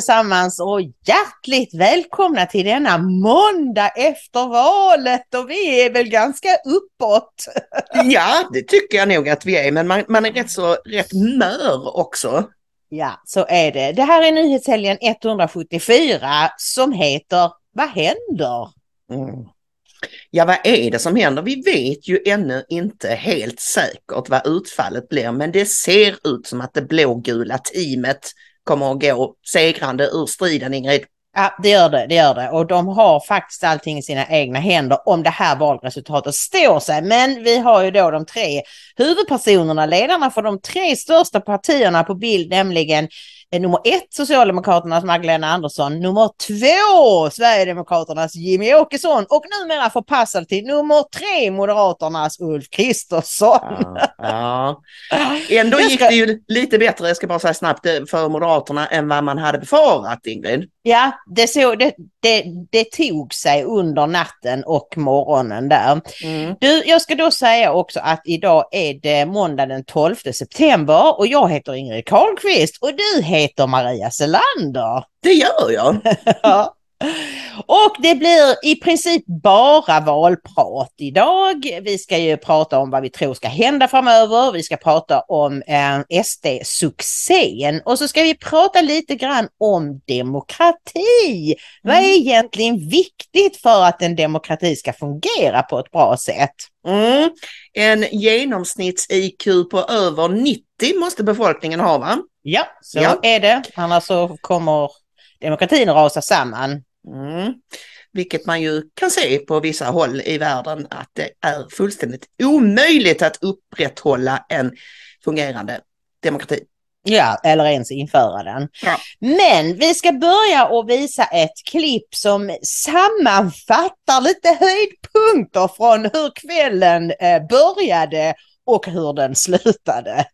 Allesammans och hjärtligt välkomna till denna måndag efter valet och vi är väl ganska uppåt. Ja, det tycker jag nog att vi är, men man, man är rätt så rätt mör också. Ja, så är det. Det här är nyhetshelgen 174 som heter Vad händer? Mm. Ja, vad är det som händer? Vi vet ju ännu inte helt säkert vad utfallet blir, men det ser ut som att det blågula teamet kommer att gå segrande ur striden, Ingrid. Ja, det gör det, det gör det. Och de har faktiskt allting i sina egna händer om det här valresultatet står sig. Men vi har ju då de tre huvudpersonerna, ledarna för de tre största partierna på bild, nämligen nummer ett Socialdemokraternas Magdalena Andersson, nummer två Sverigedemokraternas Jimmy Åkesson och numera förpassad till nummer tre Moderaternas Ulf Kristersson. Ja, ja. Ändå gick det ju lite bättre, jag ska bara säga snabbt, för Moderaterna än vad man hade befarat, Ingrid. Ja, det, så, det, det, det tog sig under natten och morgonen där. Mm. Du, jag ska då säga också att idag är det måndag den 12 september och jag heter Ingrid Carlqvist och du heter Maria Selander. Det gör jag. ja. Och det blir i princip bara valprat idag. Vi ska ju prata om vad vi tror ska hända framöver. Vi ska prata om eh, SD-succén och så ska vi prata lite grann om demokrati. Mm. Vad är egentligen viktigt för att en demokrati ska fungera på ett bra sätt? Mm. En genomsnitts-IQ på över 90 måste befolkningen ha va? Ja, så ja. är det. Annars så kommer demokratin rasa samman. Mm. Vilket man ju kan se på vissa håll i världen att det är fullständigt omöjligt att upprätthålla en fungerande demokrati. Ja, eller ens införa den. Ja. Men vi ska börja och visa ett klipp som sammanfattar lite höjdpunkter från hur kvällen eh, började och hur den slutade.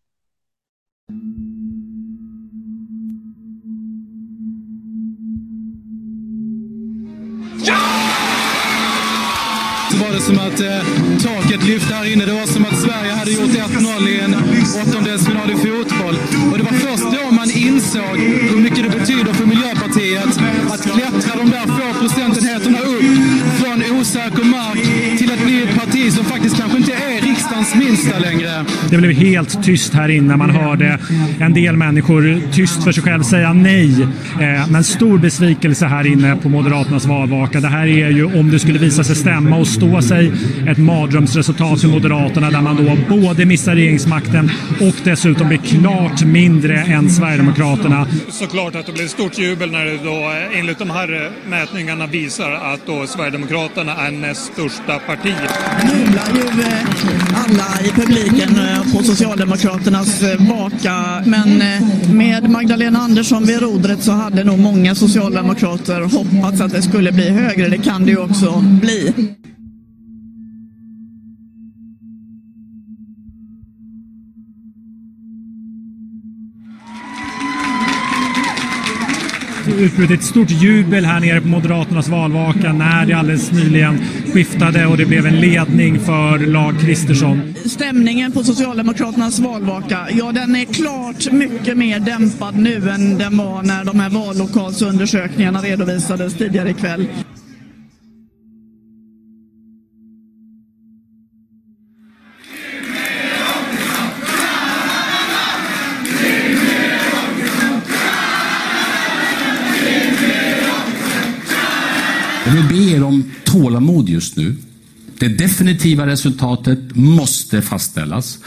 Så var det som att eh, taket lyfte här inne. Det var som att Sverige hade gjort 1-0 i en åttondelsfinal i fotboll. Och det var först då man insåg hur mycket det betyder för miljön riksdagens minsta längre. Det blev helt tyst här inne. Man hörde en del människor tyst för sig själv säga nej. Eh, men stor besvikelse här inne på Moderaternas valvaka. Det här är ju, om det skulle visa sig stämma och stå sig, ett mardrömsresultat för Moderaterna där man då både missar regeringsmakten och dessutom blir klart mindre än Sverigedemokraterna. Såklart att det blir stort jubel när det då enligt de här mätningarna visar att då Sverigedemokraterna är näst största parti. Alla i publiken eh, på Socialdemokraternas eh, vaka. Men eh, med Magdalena Andersson vid rodret så hade nog många socialdemokrater hoppats att det skulle bli högre. Det kan det ju också bli. Utbrutit ett stort jubel här nere på Moderaternas valvaka när det alldeles nyligen skiftade och det blev en ledning för lag Kristersson. Stämningen på Socialdemokraternas valvaka, ja den är klart mycket mer dämpad nu än den var när de här vallokalsundersökningarna redovisades tidigare ikväll. Tålamod just nu. Det definitiva resultatet måste fastställas.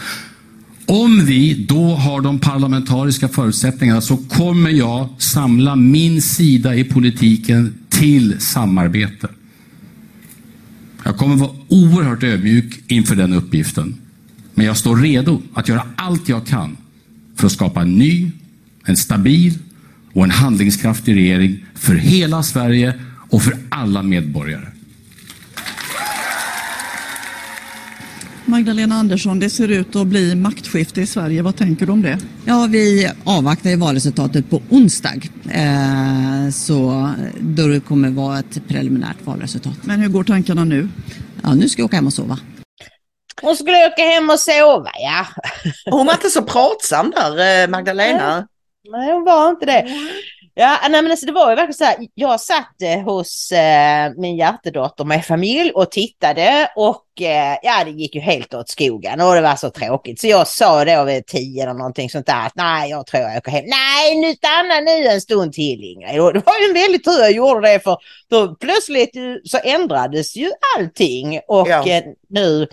Om vi då har de parlamentariska förutsättningarna så kommer jag samla min sida i politiken till samarbete. Jag kommer vara oerhört ödmjuk inför den uppgiften. Men jag står redo att göra allt jag kan för att skapa en ny, en stabil och en handlingskraftig regering för hela Sverige och för alla medborgare. Magdalena Andersson, det ser ut att bli maktskifte i Sverige. Vad tänker du om det? Ja, vi avvaktar valresultatet på onsdag. Eh, så då det kommer vara ett preliminärt valresultat. Men hur går tankarna nu? Ja, nu ska jag åka hem och sova. Hon skulle åka hem och sova, ja. Hon var inte så pratsam där, eh, Magdalena. Nej, hon var inte det. Ja, nej, men alltså, det var ju verkligen så här. Jag satt eh, hos eh, min hjärtedotter med familj och tittade och eh, ja, det gick ju helt åt skogen och det var så tråkigt. Så jag sa då vid tio eller någonting sånt där att nej, jag tror jag åker hem. Nej, nu stanna nu en stund till Ingrid. Och det var ju en väldigt tur jag gjorde det för då plötsligt så ändrades ju allting och Ja. eh, nu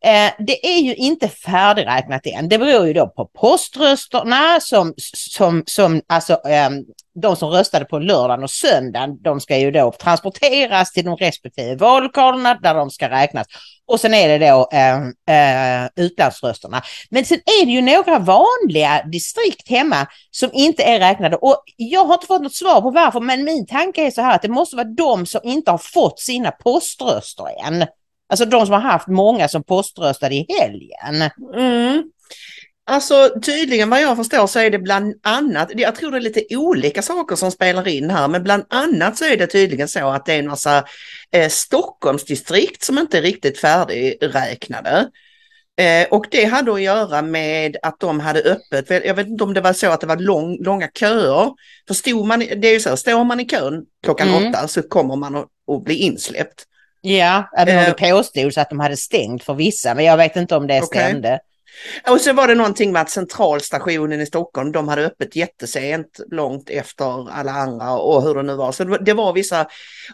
Eh, det är ju inte färdigräknat än. Det beror ju då på poströsterna som, som, som alltså eh, de som röstade på lördagen och söndagen, de ska ju då transporteras till de respektive vallokalerna där de ska räknas. Och sen är det då eh, eh, utlandsrösterna. Men sen är det ju några vanliga distrikt hemma som inte är räknade. Och jag har inte fått något svar på varför, men min tanke är så här att det måste vara de som inte har fått sina poströster än. Alltså de som har haft många som poströstade i helgen. Mm. Alltså tydligen vad jag förstår så är det bland annat, jag tror det är lite olika saker som spelar in här, men bland annat så är det tydligen så att det är en massa eh, Stockholmsdistrikt som inte är riktigt färdigräknade. Eh, och det hade att göra med att de hade öppet, jag vet inte om det var så att det var lång, långa köer. För man, det är ju så, står man i kön klockan Mm. åtta så kommer man att, att bli insläppt. Ja, även om det påstods att de hade stängt för vissa, men jag vet inte om det Okej. stämde. Och så var det någonting med att centralstationen i Stockholm, de hade öppet jättesent, långt efter alla andra och hur det nu var. Så det var, vissa,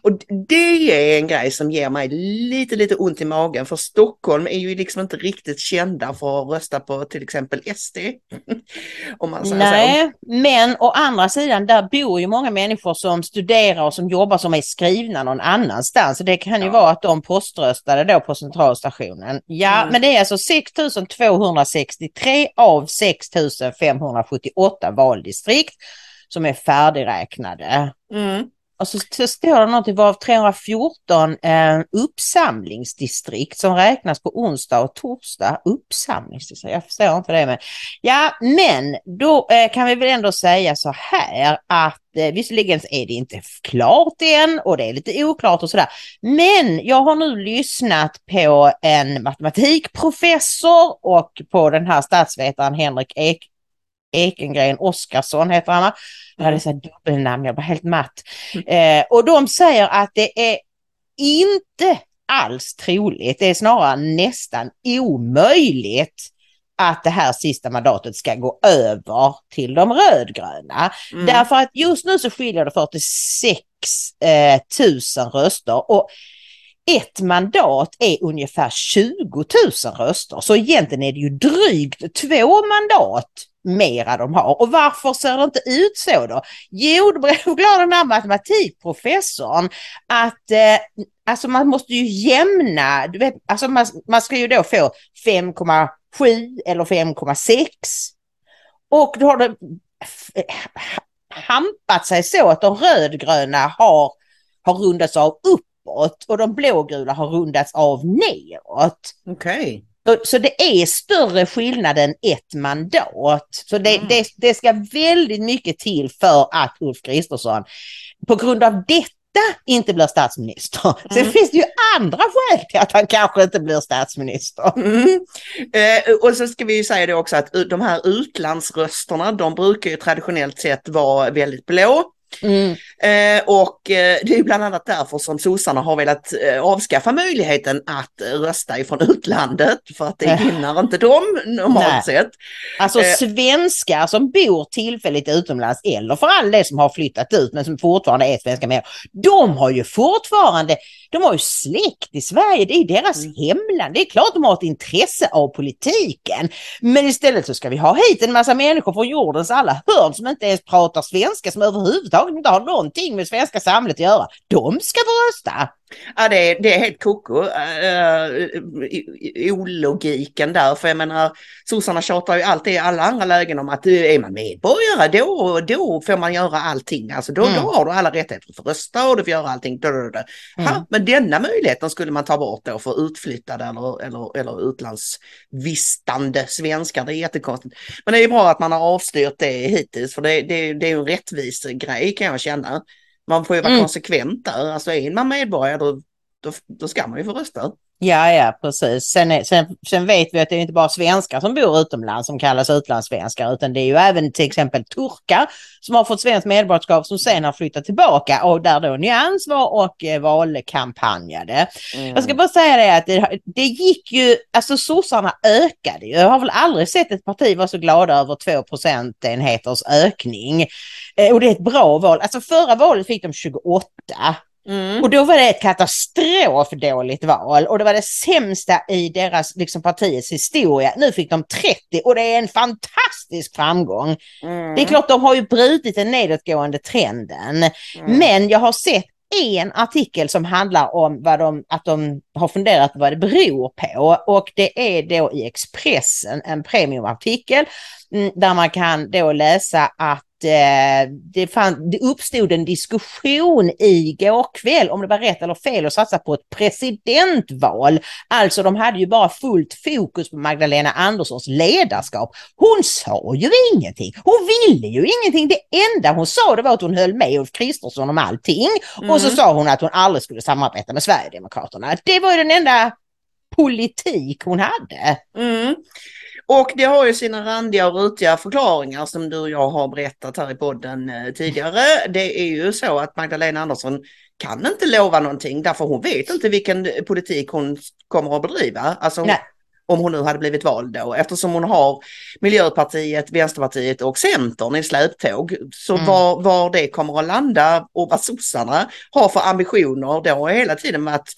och det är en grej som ger mig lite, lite ont i magen, för Stockholm är ju liksom inte riktigt kända för att rösta på till exempel SD. Om man säger så. Nej, men å andra sidan, där bor ju många människor som studerar och som jobbar som är skrivna någon annanstans. Så det kan ju Ja. vara att de poströstade då på centralstationen. Ja, Mm. men det är alltså 763 av 6578 valdistrikt som är färdigräknade. Mm. Och så, står det någonting varav 314 eh, uppsamlingsdistrikt som räknas på onsdag och torsdag. Uppsamlingsdistrikt, jag förstår inte det. Men, ja, men då eh, kan vi väl ändå säga så här att eh, visserligen är det inte klart än och det är lite oklart och sådär. Men jag har nu lyssnat på en matematikprofessor och på den här statsvetaren Henrik Ek Ekengren Oskarsson heter han? Jag hade så här dubbelnamn, jag var helt matt. Eh, och de säger att det är inte alls troligt, det är snarare nästan omöjligt att det här sista mandatet ska gå över till de rödgröna. Mm. Därför att just nu så skiljer det 46 eh, 000 röster och ett mandat är ungefär 20 000 röster. Så egentligen är det ju drygt två mandat mera de har. Och varför ser det inte ut så då? Jo, då förklarar den här matematikprofessorn att eh, alltså man måste ju jämna, du vet, alltså man, man ska ju då få 5,7 eller 5,6. Och då har det hampat sig så att de rödgröna har, har rundats av uppåt och de blågula har rundats av neråt. Okej. Så- Så det är större skillnad än ett mandat. Så det, Mm. det, det ska väldigt mycket till för att Ulf Kristersson på grund av detta inte blir statsminister. Sen Mm. finns det ju andra skäl till att han kanske inte blir statsminister. Mm. Eh, och så ska vi ju säga det också att de här utlandsrösterna, de brukar ju traditionellt sett vara väldigt blå. Mm. Eh, och eh, det är bland annat därför som sossarna har velat eh, avskaffa möjligheten att eh, rösta ifrån utlandet för att det Äh. gynnar inte dem normalt Nej. sett. Alltså Eh. svenskar som bor tillfälligt utomlands eller för all det som har flyttat ut men som fortfarande är svenska med. De har ju fortfarande De har ju släkt i Sverige, det är deras Mm. hemland. Det är klart de har ett intresse av politiken. Men istället så ska vi ha hit en massa människor från jordens alla hörn som inte ens pratar svenska, som överhuvudtaget inte har någonting med svenska samhället att göra. De ska få rösta. Ja, det är, det är helt koko. Uh, ologiken där. För jag menar, sossarna tjatar ju alltid i alla andra lägen om att eh, är man medborgare då, då får man göra allting. Alltså då, Mm. då har du alla rättigheter. Du får rösta och du får göra allting. Då, då, då. Mm. Ha, men denna möjligheten skulle man ta bort då för utflyttade eller, eller, eller utlandsvistande svenskar. Det är jättekonstigt. Men det är bra att man har avstyrt det hittills för det, det, det är ju en rättvis grej kan jag känna. Man får ju vara Mm. konsekvent där. Alltså är man medborgare då, då, då ska man ju få rösta. Ja, ja, precis. Sen, är, sen, sen vet vi att det är inte bara svenskar som bor utomlands som kallas utlandssvenskar, utan det är ju även till exempel turkar som har fått svenskt medborgarskap som sen har flyttat tillbaka och där då Nyans var och eh, valkampanjade. Mm. Jag ska bara säga det att det, det gick ju, alltså sossarna ökade ju. Jag har väl aldrig sett ett parti vara så glada över 2 procentenheters ökning. Eh, och det är ett bra val. Alltså förra valet fick de 28. Mm. Och då var det ett katastrofdåligt val och det var det sämsta i deras liksom, partiets historia. Nu fick de 30 och det är en fantastisk framgång. Mm. Det är klart de har ju brutit den nedåtgående trenden. Mm. Men jag har sett en artikel som handlar om vad de, att de har funderat på vad det beror på och det är då i Expressen, en premiumartikel mm, där man kan då läsa att det, fann, det uppstod en diskussion igår kväll om det var rätt eller fel att satsa på ett presidentval. Alltså de hade ju bara fullt fokus på Magdalena Anderssons ledarskap. Hon sa ju ingenting. Hon ville ju ingenting. Det enda hon sa det var att hon höll med Ulf Kristersson om allting. Och så Mm. sa hon att hon aldrig skulle samarbeta med Sverigedemokraterna. Det var ju den enda politik hon hade. Mm. Och det har ju sina randiga och rutiga förklaringar som du och jag har berättat här i podden eh, tidigare. Det är ju så att Magdalena Andersson kan inte lova någonting därför hon vet inte vilken politik hon kommer att bedriva. Alltså Nej. om hon nu hade blivit vald då eftersom hon har Miljöpartiet, Vänsterpartiet och Centern i släptåg. Så Mm. var, var det kommer att landa och vad sossarna har för ambitioner då har hela tiden varit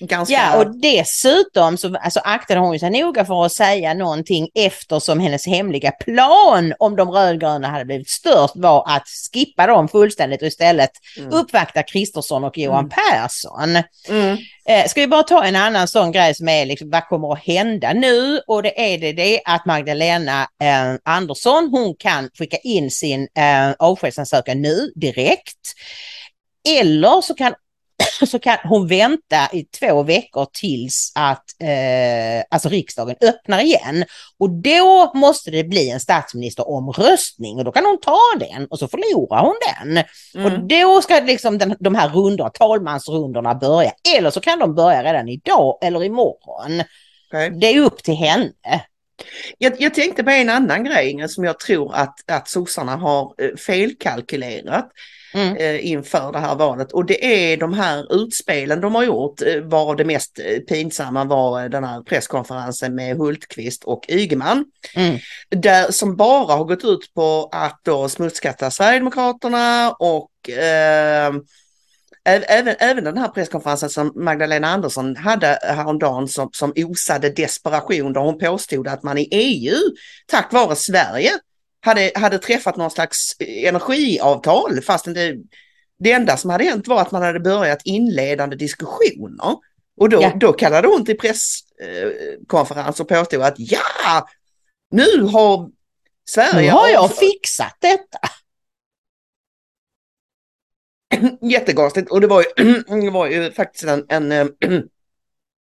ganska... Ja, och dessutom så alltså, aktade hon sig noga för att säga någonting eftersom hennes hemliga plan om de rödgröna hade blivit störst var att skippa dem fullständigt och istället Mm. uppvakta Kristersson och Johan Mm. Persson. Mm. Eh, ska vi bara ta en annan sån grej som är liksom, vad kommer att hända nu? Och det är det, det att Magdalena eh, Andersson, hon kan skicka in sin eh, avskedsansökan nu direkt. Eller så kan, så kan hon vänta i två veckor tills att eh, alltså riksdagen öppnar igen. Och då måste det bli en statsministeromröstning och då kan hon ta den och så förlorar hon den. Mm. Och då ska liksom den, de här rundorna, talmansrundorna börja. Eller så kan de börja redan idag eller imorgon. Okej. Det är upp till henne. Jag, jag tänkte på en annan grej som jag tror att, att sossarna har eh, felkalkylerat Mm. eh, inför det här valet och det är de här utspelen de har gjort eh, var det mest eh, pinsamma var eh, den här presskonferensen med Hultqvist och Ygeman. Mm. Där, som bara har gått ut på att då smutskatta Sverigedemokraterna och eh, Även, även den här presskonferensen som Magdalena Andersson hade häromdagen som, som osade desperation där hon påstod att man i EU tack vare Sverige hade, hade träffat någon slags energiavtal fastän det, det enda som hade hänt var att man hade börjat inledande diskussioner. Och då, Ja. då kallade hon till presskonferens och påstod att ja, nu har Sverige... Nu har jag av- fixat detta. Jättekonstigt och det var ju, det var ju faktiskt en, en eh,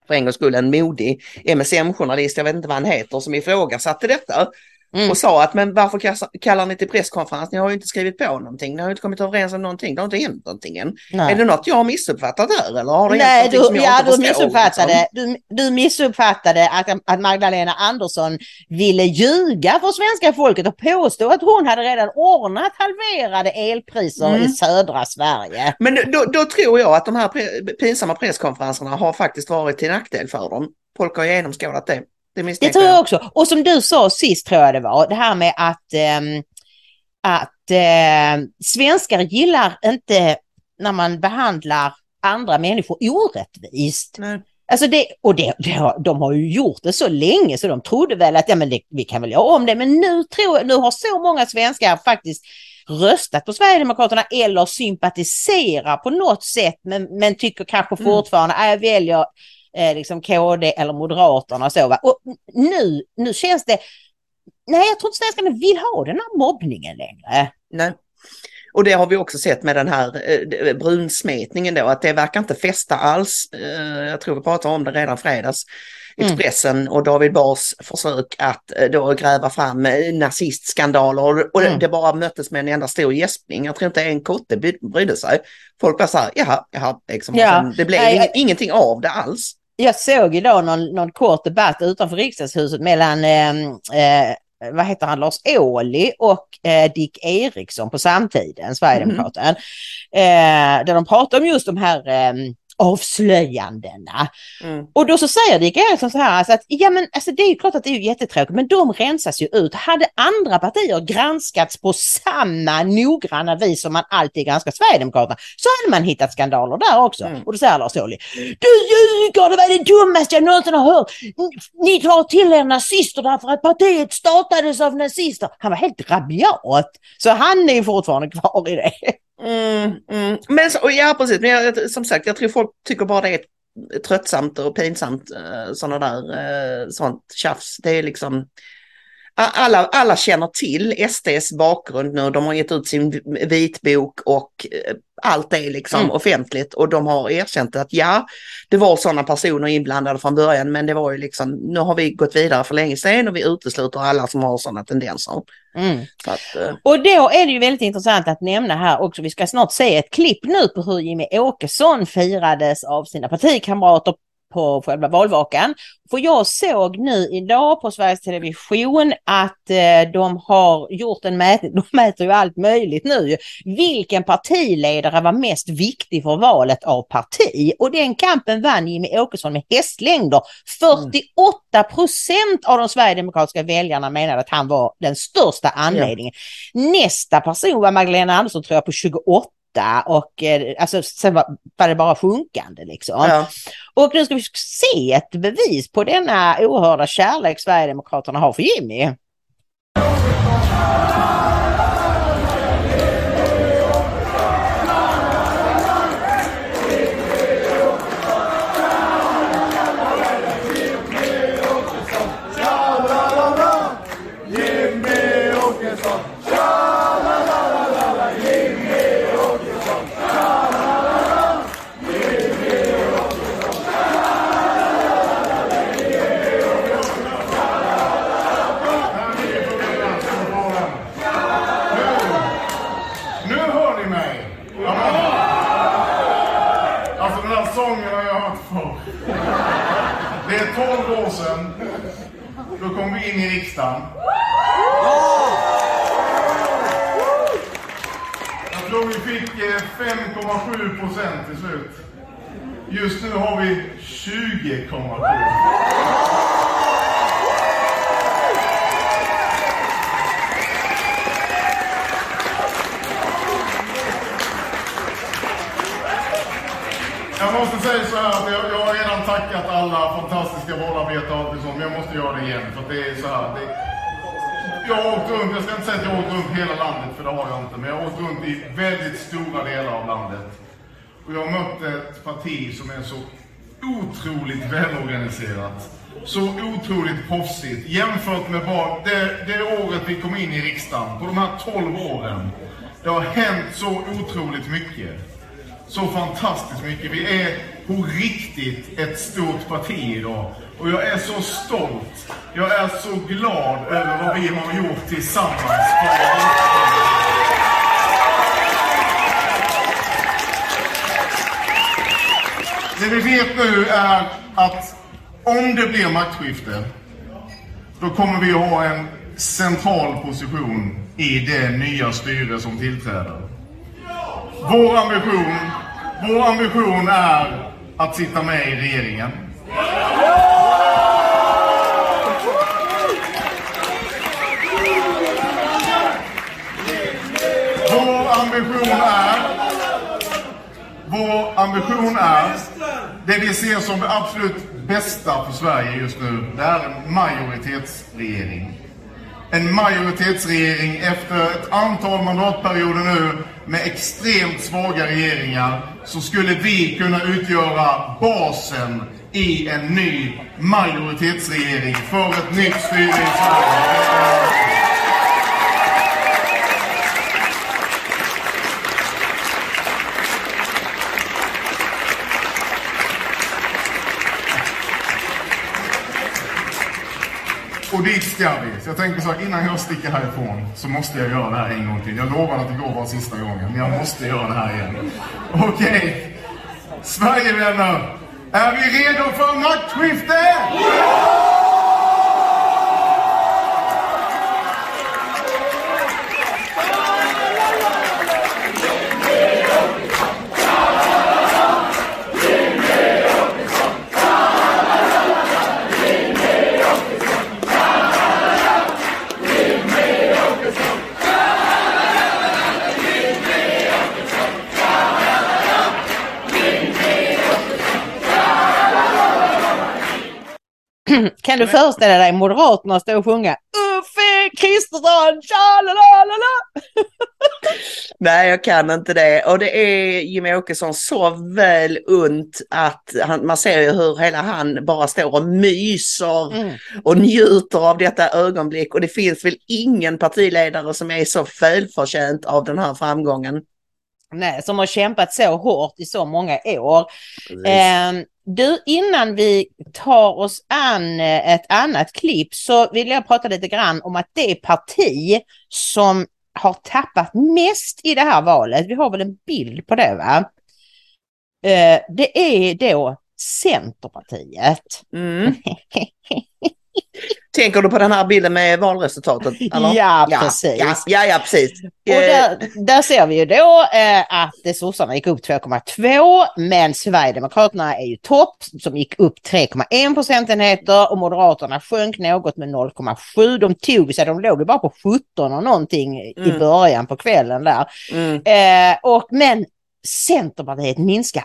för en gångs skull en modig MSM-journalist, jag vet inte vad han heter, som ifrågasatte detta Mm. och sa att men varför kallar ni till presskonferens? Ni har ju inte skrivit på någonting, ni har ju inte kommit överens om någonting, det har inte hänt någonting än. Nej. Är det något jag har missuppfattat här eller har det Nej, hänt någonting som du, jag ja, inte du förstår? missuppfattade, liksom? du, du missuppfattade att, att Magdalena Andersson ville ljuga för svenska folket och påstå att hon hade redan ordnat halverade elpriser Mm. i södra Sverige. Men då, då tror jag att de här pre, pinsamma presskonferenserna har faktiskt varit till nackdel för dem. Folk har genomskådat det. Det Det tror jag också. Och som du sa sist tror jag det var, det här med att, ehm, att eh, svenskar gillar inte när man behandlar andra människor orättvist. Nej. Alltså det, och det, det har, de har ju gjort det så länge så de trodde väl att ja, men det, vi kan väl göra om det. Men nu, tror, nu har så många svenskar faktiskt röstat på Sverigedemokraterna eller sympatiserar på något sätt men, men tycker kanske fortfarande att jag väljer eh, liksom KD eller Moderaterna och så. Va? Och nu, nu känns det, nej jag tror inte svenskarna vill ha den här mobbningen längre. Nej. Och det har vi också sett med den här eh, brunsmetningen då, att det verkar inte fästa alls. Eh, jag tror vi pratade om det redan fredags. Expressen och David Bars försök att eh, då gräva fram eh, nazistskandaler och, Mm. det bara möttes med en enda stor gäspning. Jag tror inte en kotte brydde sig. Folk bara så här, jaha, jaha, liksom. Ja. det blev Nej, ingenting av det alls. Jag såg idag någon, någon kort debatt utanför riksdagshuset mellan eh, eh, vad heter han, Lars Ohly och eh, Dick Eriksson på samtiden, Sverigedemokraten. Eh, där de pratar om just de här eh, avslöjandena. Mm. Och då så säger Dick Eriksson så här alltså att ja men alltså det är ju klart att det är jättetråkigt men de rensas ju ut. Hade andra partier granskats på samma noggranna vis som man alltid granskar Sverigedemokraterna så hade man hittat skandaler där också. Mm. Och då säger Lars Ohly Du ljuger, det var det dummaste jag någonsin har hört. Ni tar till er nazister därför att partiet startades av nazister. Han var helt rabiat. Så han är fortfarande kvar i det. Mm, mm. Men så, ja, precis. Men jag, som sagt, jag tror folk tycker bara det är tröttsamt och pinsamt. Eh, Sådana där, eh, sånt tjafs. Det är liksom... Alla, alla känner till SDs bakgrund nu. De har gett ut sin vitbok och eh, allt är liksom Mm. offentligt och de har erkänt att ja, det var sådana personer inblandade från början men det var ju liksom, nu har vi gått vidare för länge sedan och vi utesluter alla som har sådana tendenser. Mm. Så att, eh, Och då är det ju väldigt intressant att nämna här också, vi ska snart se ett klipp nu på hur Jimmy Åkesson firades av sina partikamrater på själva valvakan. För jag såg nu idag på Sveriges Television att eh, de har gjort en mätning, de mäter ju allt möjligt nu. Vilken partiledare var mest viktig för valet av parti? Och den kampen vann Jimmy Åkesson med hästlängder. 48 procent av de sverigedemokratiska väljarna menade att han var den största anledningen. Nästa person var Magdalena Andersson tror jag på 28 och eh, alltså, sen var, var det bara sjunkande liksom. ja. Och nu ska vi se ett bevis på denna oerhörda kärlek Sverigedemokraterna har för Jimmy. 20,7 procent till slut. Just nu har vi 20,7. Jag måste säga så här att jag, jag har redan tackat alla fantastiska vårdarbetare och allt sånt, men jag måste göra det igen. För det är så här, det, jag har åkt runt, jag ska inte säga att jag har åkt runt hela landet, för det har jag inte. Men jag har åkt runt i väldigt stora delar av landet. Och jag har mött ett parti som är så otroligt välorganiserat. Så otroligt proffsigt jämfört med bara det, det året vi kom in i riksdagen. På de här 12 åren. Det har hänt så otroligt mycket. Så fantastiskt mycket. Vi är på riktigt ett stort parti idag. Och jag är så stolt. Jag är så glad över vad vi har gjort tillsammans. Det vi vet nu är att om det blir maktskifte, då kommer vi att ha en central position i det nya styre som tillträder. Vår ambition, vår ambition är att sitta med i regeringen. Vår ambition är vår ambition är, det vi ser som det absolut bästa för Sverige just nu, det är en majoritetsregering. En majoritetsregering efter ett antal mandatperioder nu med extremt svaga regeringar så skulle vi kunna utgöra basen i en ny majoritetsregering för ett nytt styre i Sverige. Och dit ska vi. Så jag tänker så här, innan jag sticker härifrån så måste jag göra det här en gång till. Jag lovar att det går bara sista gången, men jag måste göra det här igen. Okej. Okay. Sverigevänner, är vi redo för maktskifte? Kan du föreställa dig Moderaterna stå och sjunga Uffe Kristersson, tjalalalala? Nej, jag kan inte det. Och det är Jimmie Åkesson så väl unt att han, man ser ju hur hela han bara står och myser mm. och njuter av detta ögonblick. Och det finns väl ingen partiledare som är så välförtjänt av den här framgången. Nej, som har kämpat så hårt i så många år. Eh, du, innan vi tar oss an eh, ett annat klipp så vill jag prata lite grann om att det parti som har tappat mest i det här valet, vi har väl en bild på det va? Eh, det är då Centerpartiet. Mm. Tänker du på den här bilden med valresultatet? Eller? Ja, precis. Ja, ja, ja, precis. Och där, där ser vi ju då eh, att sossarna gick upp 2,2 men Sverigedemokraterna är ju topp som gick upp 3,1 procentenheter och Moderaterna sjönk något med 0,7. De tog sig, de låg ju bara på 17 och någonting mm. i början på kvällen där. Mm. Eh, och, men Centerpartiet minskar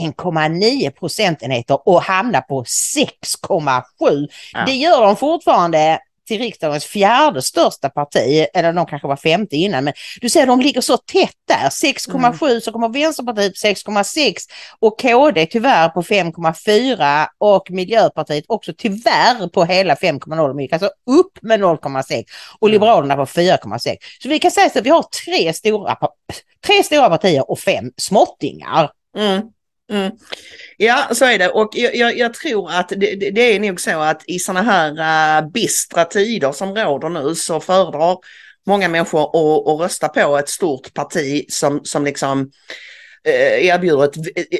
1,9 procentenheter och hamnar på 6,7. Ja. Det gör de fortfarande till riksdagens fjärde största parti, eller de kanske var femte innan, men du ser de ligger så tätt där. 6,7 mm. så kommer Vänsterpartiet på 6,6 och KD tyvärr på 5,4 och Miljöpartiet också tyvärr på hela 5,0. De gick alltså upp med 0,6 och mm. Liberalerna på 4,6. Så vi kan säga att vi har tre stora, tre stora partier och fem småttingar. Mm. Mm. Ja, så är det. Och jag, jag, jag tror att det, det, är nog så att i sådana här uh, bistra tider som råder nu så föredrar många människor att, att rösta på ett stort parti som, som liksom uh, erbjuder ett,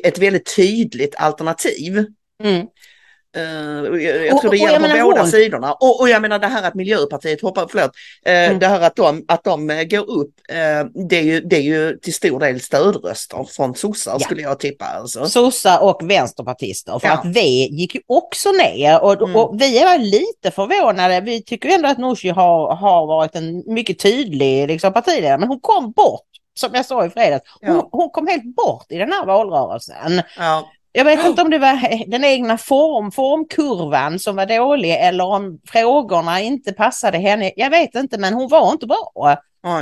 ett väldigt tydligt alternativ. Mm. Uh, jag, jag tror det gäller på båda hon... sidorna. Och, och, jag menar det här att Miljöpartiet hoppar, förlåt, uh, mm. det här att de, att de uh, går upp, det, är ju, det är ju till stor del stödröster från sossar ja. skulle jag tippa. Alltså. Sossar och vänsterpartister, för ja. att V gick ju också ner och, mm. och vi är lite förvånade. Vi tycker ändå att Nooshi har, har varit en mycket tydlig liksom, partiledare, men hon kom bort som jag sa i fredags, hon, ja. hon, kom helt bort i den här valrörelsen. Ja. Jag vet inte om det var den egna form, formkurvan som var dålig eller om frågorna inte passade henne. Jag vet inte, men hon var inte bra. Ja.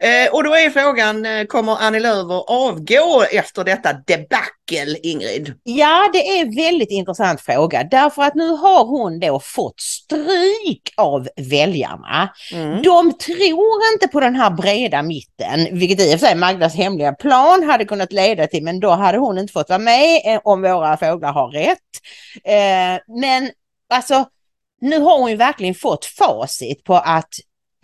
Eh, och då är frågan, eh, kommer Annie Lööf avgå efter detta debacle, Ingrid? Ja, det är en väldigt intressant fråga därför att nu har hon då fått stryk av väljarna. Mm. De tror inte på den här breda mitten, vilket i och för sig Magdas hemliga plan hade kunnat leda till, men då hade hon inte fått vara med eh, om våra fåglar har rätt. Eh, men alltså, nu har hon ju verkligen fått facit på att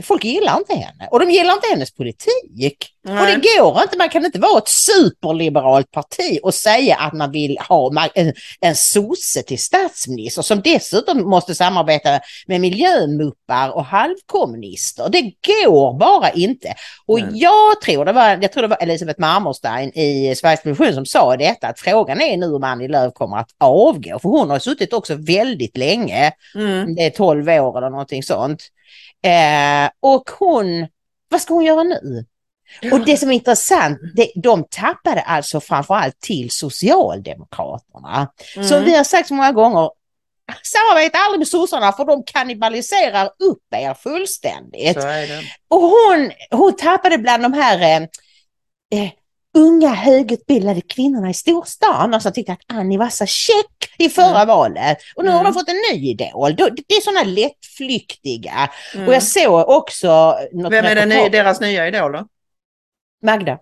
folk gillar inte henne och de gillar inte hennes politik. Nej. Och det går inte, man kan inte vara ett superliberalt parti och säga att man vill ha en, en sosse till statsminister som dessutom måste samarbeta med miljömuppar och halvkommunister. Det går bara inte. Och Nej. jag tror det var, jag tror det var Elisabeth Marmorstein i Sveriges Television som sa detta, att frågan är nu om Annie Lööf kommer att avgå, för hon har suttit också väldigt länge, mm. det är 12 år eller någonting sånt. Eh, och hon, vad ska hon göra nu? Och det som är intressant, det, de tappade alltså framförallt till Socialdemokraterna. Mm. Som vi har sagt så många gånger, samarbeta aldrig med sossarna för de kannibaliserar upp er fullständigt. Och hon, hon tappade bland de här eh, eh, unga högutbildade kvinnorna i storstan och så tyckte att Annie var så check i förra valet. Och nu har de fått en ny idol. Det är sådana lättflyktiga. Mm. Och jag såg också något Vem är ny, deras nya idol då? Magda.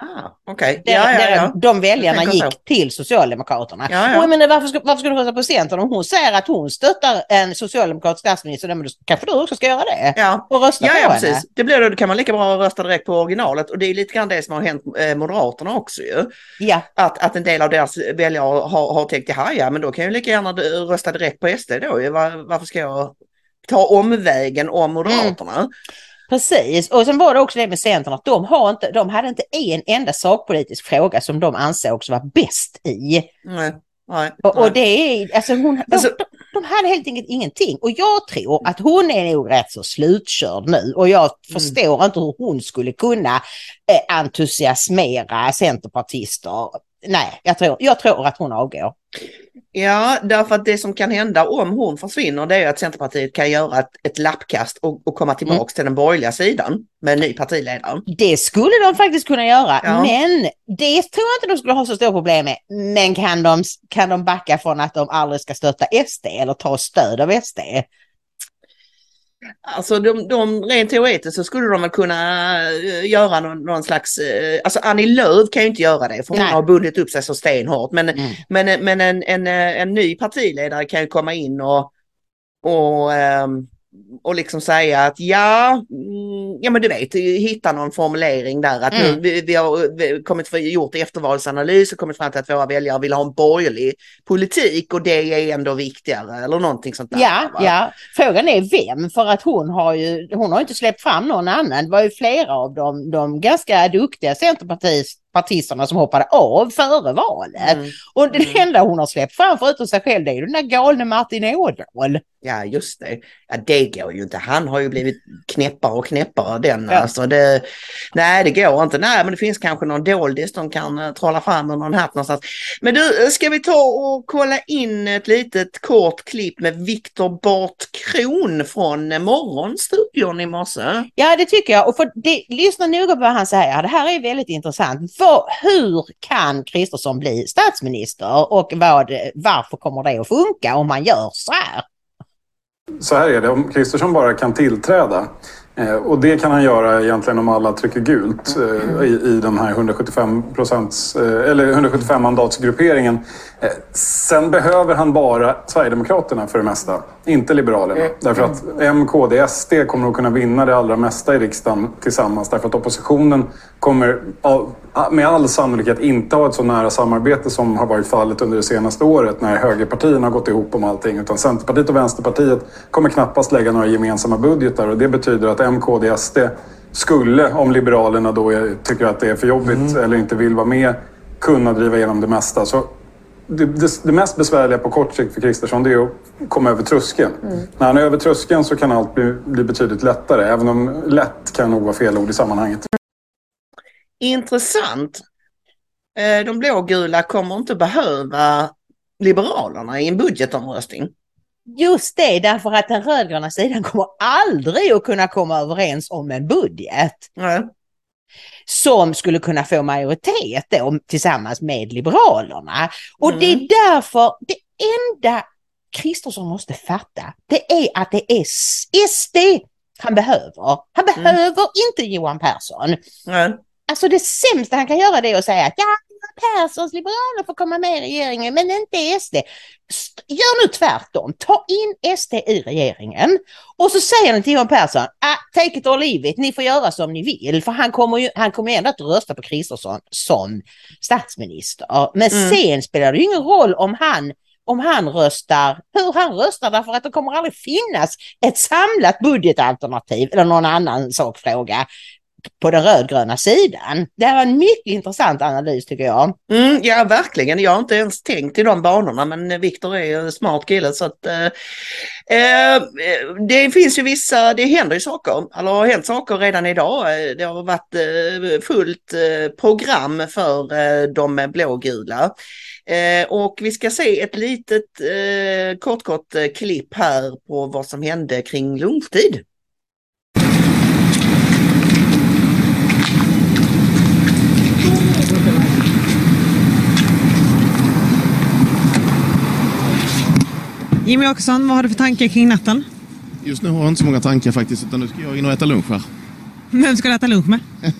Ah, Okej, Där, ja, ja, där. De väljarna gick till Socialdemokraterna. Ja, ja. Och menar, varför, ska, varför ska du rösta på Centern om hon säger att hon stöttar en socialdemokratisk statsminister? Men då kanske du också ska göra det Ja. och rösta Ja, på ja henne. precis. Det blir då, då kan man lika bra rösta direkt på originalet och det är lite grann det som har hänt eh, Moderaterna också ju. Ja. Att, att en del av deras väljare har, har tänkt, jaha ja men då kan jag lika gärna rösta direkt på SD då. Var, varför ska jag ta omvägen om Moderaterna? Precis, och sen var det också det med Centern att de, har inte, de hade inte en enda sakpolitisk fråga som de ansågs vara bäst i. Nej, nej, Och, nej. och det är, alltså hon, de, Alltså- de, de hade helt enkelt ingenting. Och jag tror att hon är nog rätt så slutkörd nu och jag förstår inte hur hon skulle kunna eh, entusiasmera centerpartister. Nej, jag tror, jag tror att hon avgår. Ja, därför att det som kan hända om hon försvinner det är att Centerpartiet kan göra ett, ett lappkast och, och komma tillbaks till den borgerliga sidan med en ny partiledare. Det skulle de faktiskt kunna göra, Ja. men det tror jag inte de skulle ha så stora problem med. Men kan de, kan de backa från att de aldrig ska stötta SD eller ta stöd av SD? Alltså de, de, rent teoretiskt så skulle de väl kunna eh, göra någon, någon slags, eh, alltså Annie Lööf kan ju inte göra det för hon Nej. har bundit upp sig så stenhårt. Men, Mm. men, men en, en, eh, en ny partiledare kan ju komma in och, och, ehm, och liksom säga att ja, mm, ja men du vet, hitta någon formulering där att Mm. nu, vi, vi har kommit för, gjort eftervalsanalys och kommit fram till att våra väljare vill ha en borgerlig politik och det är ändå viktigare eller någonting sånt där. Ja, va? ja. Frågan är vem, för att hon har ju hon har inte släppt fram någon annan. Det var ju flera av de, de ganska duktiga centerpartisterna som hoppade av före valet. Mm. Och det enda hon har släppt fram förutom sig själv det är ju den där galne Martin Ådahl. Ja, just det. Ja, det går ju inte. Han har ju blivit knäppare och knäppare den. Ja. Alltså det, nej, det går inte. Nej, men det finns kanske någon doldis de kan uh, trolla fram ur någon hatt någonstans. Men du, eh, ska vi ta och kolla in ett litet kort klipp med Viktor Bart Kron från eh, Morgonstudion i morse? Ja, det tycker jag. Och för det, lyssna noga på vad han säger. Det här är väldigt intressant. Vad, hur kan Kristersson bli statsminister och vad, varför kommer det att funka om man gör så här? Så här är det, om Kristersson bara kan tillträda eh, och det kan han göra egentligen om alla trycker gult eh, i, i den här 175, procents, eh, eller 175 mandatsgrupperingen. Eh, Sen behöver han bara Sverigedemokraterna för det mesta, inte Liberalerna. Därför att M, KD, SD kommer att kunna vinna det allra mesta i riksdagen tillsammans. Därför att oppositionen kommer med all sannolikhet inte ha ett så nära samarbete som har varit fallet under det senaste året när högerpartierna har gått ihop om allting. Utan Centerpartiet och Vänsterpartiet kommer knappast lägga några gemensamma budgetar och det betyder att M, KD, SD skulle, om Liberalerna då tycker att det är för jobbigt eller inte vill vara med, kunna driva igenom det mesta. Så det, det, det mest besvärliga på kort sikt för Kristersson det är att komma över tröskeln. När han är över tröskeln så kan allt bli, bli betydligt lättare. Även om lätt kan nog vara fel ord i sammanhanget. Intressant. Eh, De blågula kommer inte behöva Liberalerna i en budgetomröstning. Just det, därför att den rödgröna sidan kommer aldrig att kunna komma överens om en budget Nej. Som skulle kunna få majoritet då, tillsammans med Liberalerna. Och det Mm. är därför det enda Kristersson måste fatta, det är att det är SD han behöver. Han Mm. behöver inte Johan Persson. Nej. Alltså det sämsta han kan göra det är att säga att ja, Perssons liberaler får komma med i regeringen men inte SD. Gör nu tvärtom, ta in SD i regeringen och så säger ni till Johan Persson, ah, take it or leave it, ni får göra som ni vill för han kommer ju han kommer ändå att rösta på Kristersson som statsminister. Men Mm. sen spelar det ju ingen roll om han om han röstar, hur han röstar därför att det kommer aldrig finnas ett samlat budgetalternativ eller någon annan sakfråga på den rödgröna sidan. Det här var en mycket intressant analys tycker jag. Mm, ja, verkligen. Jag har inte ens tänkt i de banorna, men Viktor är en smart kille så att eh, eh, det finns ju vissa, det händer ju saker, eller har hänt saker redan idag. Eh, det har varit eh, fullt eh, program för eh, de blågula. Eh, och vi ska se ett litet eh, kort, kort klipp här på vad som hände kring lunchtid. Jimmy Åkesson, vad har du för tankar kring natten? Just nu har jag inte så många tankar faktiskt, utan nu ska jag in och äta lunch här. Vem ska du äta lunch med?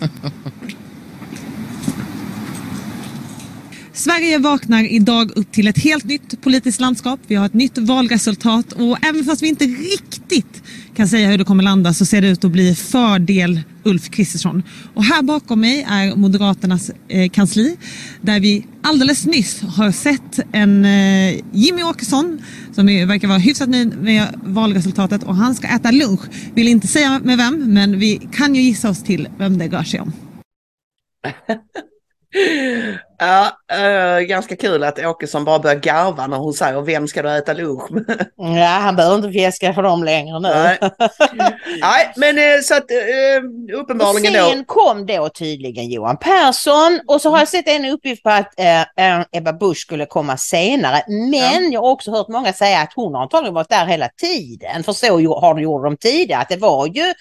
Sverige vaknar idag upp till ett helt nytt politiskt landskap. Vi har ett nytt valresultat och även fast vi inte riktigt kan säga hur det kommer landa så ser det ut att bli fördel Ulf Kristersson. Och här bakom mig är Moderaternas eh, kansli där vi alldeles nyss har sett en eh, Jimmy Åkesson som är, verkar vara hyfsat nöjd med valresultatet och han ska äta lunch. Vill inte säga med vem men vi kan ju gissa oss till vem det rör sig om. Ja, äh, ganska kul att Åkesson bara börjar garva när hon säger vem ska du äta lunch med? Ja, han behöver inte fjäska för dem längre nu. Nej, Nej men äh, så att äh, uppenbarligen då. Sen kom då tydligen Johan Persson och så har jag sett en uppgift på att äh, Ebba Busch skulle komma senare. Men ja. jag har också hört många säga att hon har antagligen varit där hela tiden. För så har de gjort de tidigare, att det var ju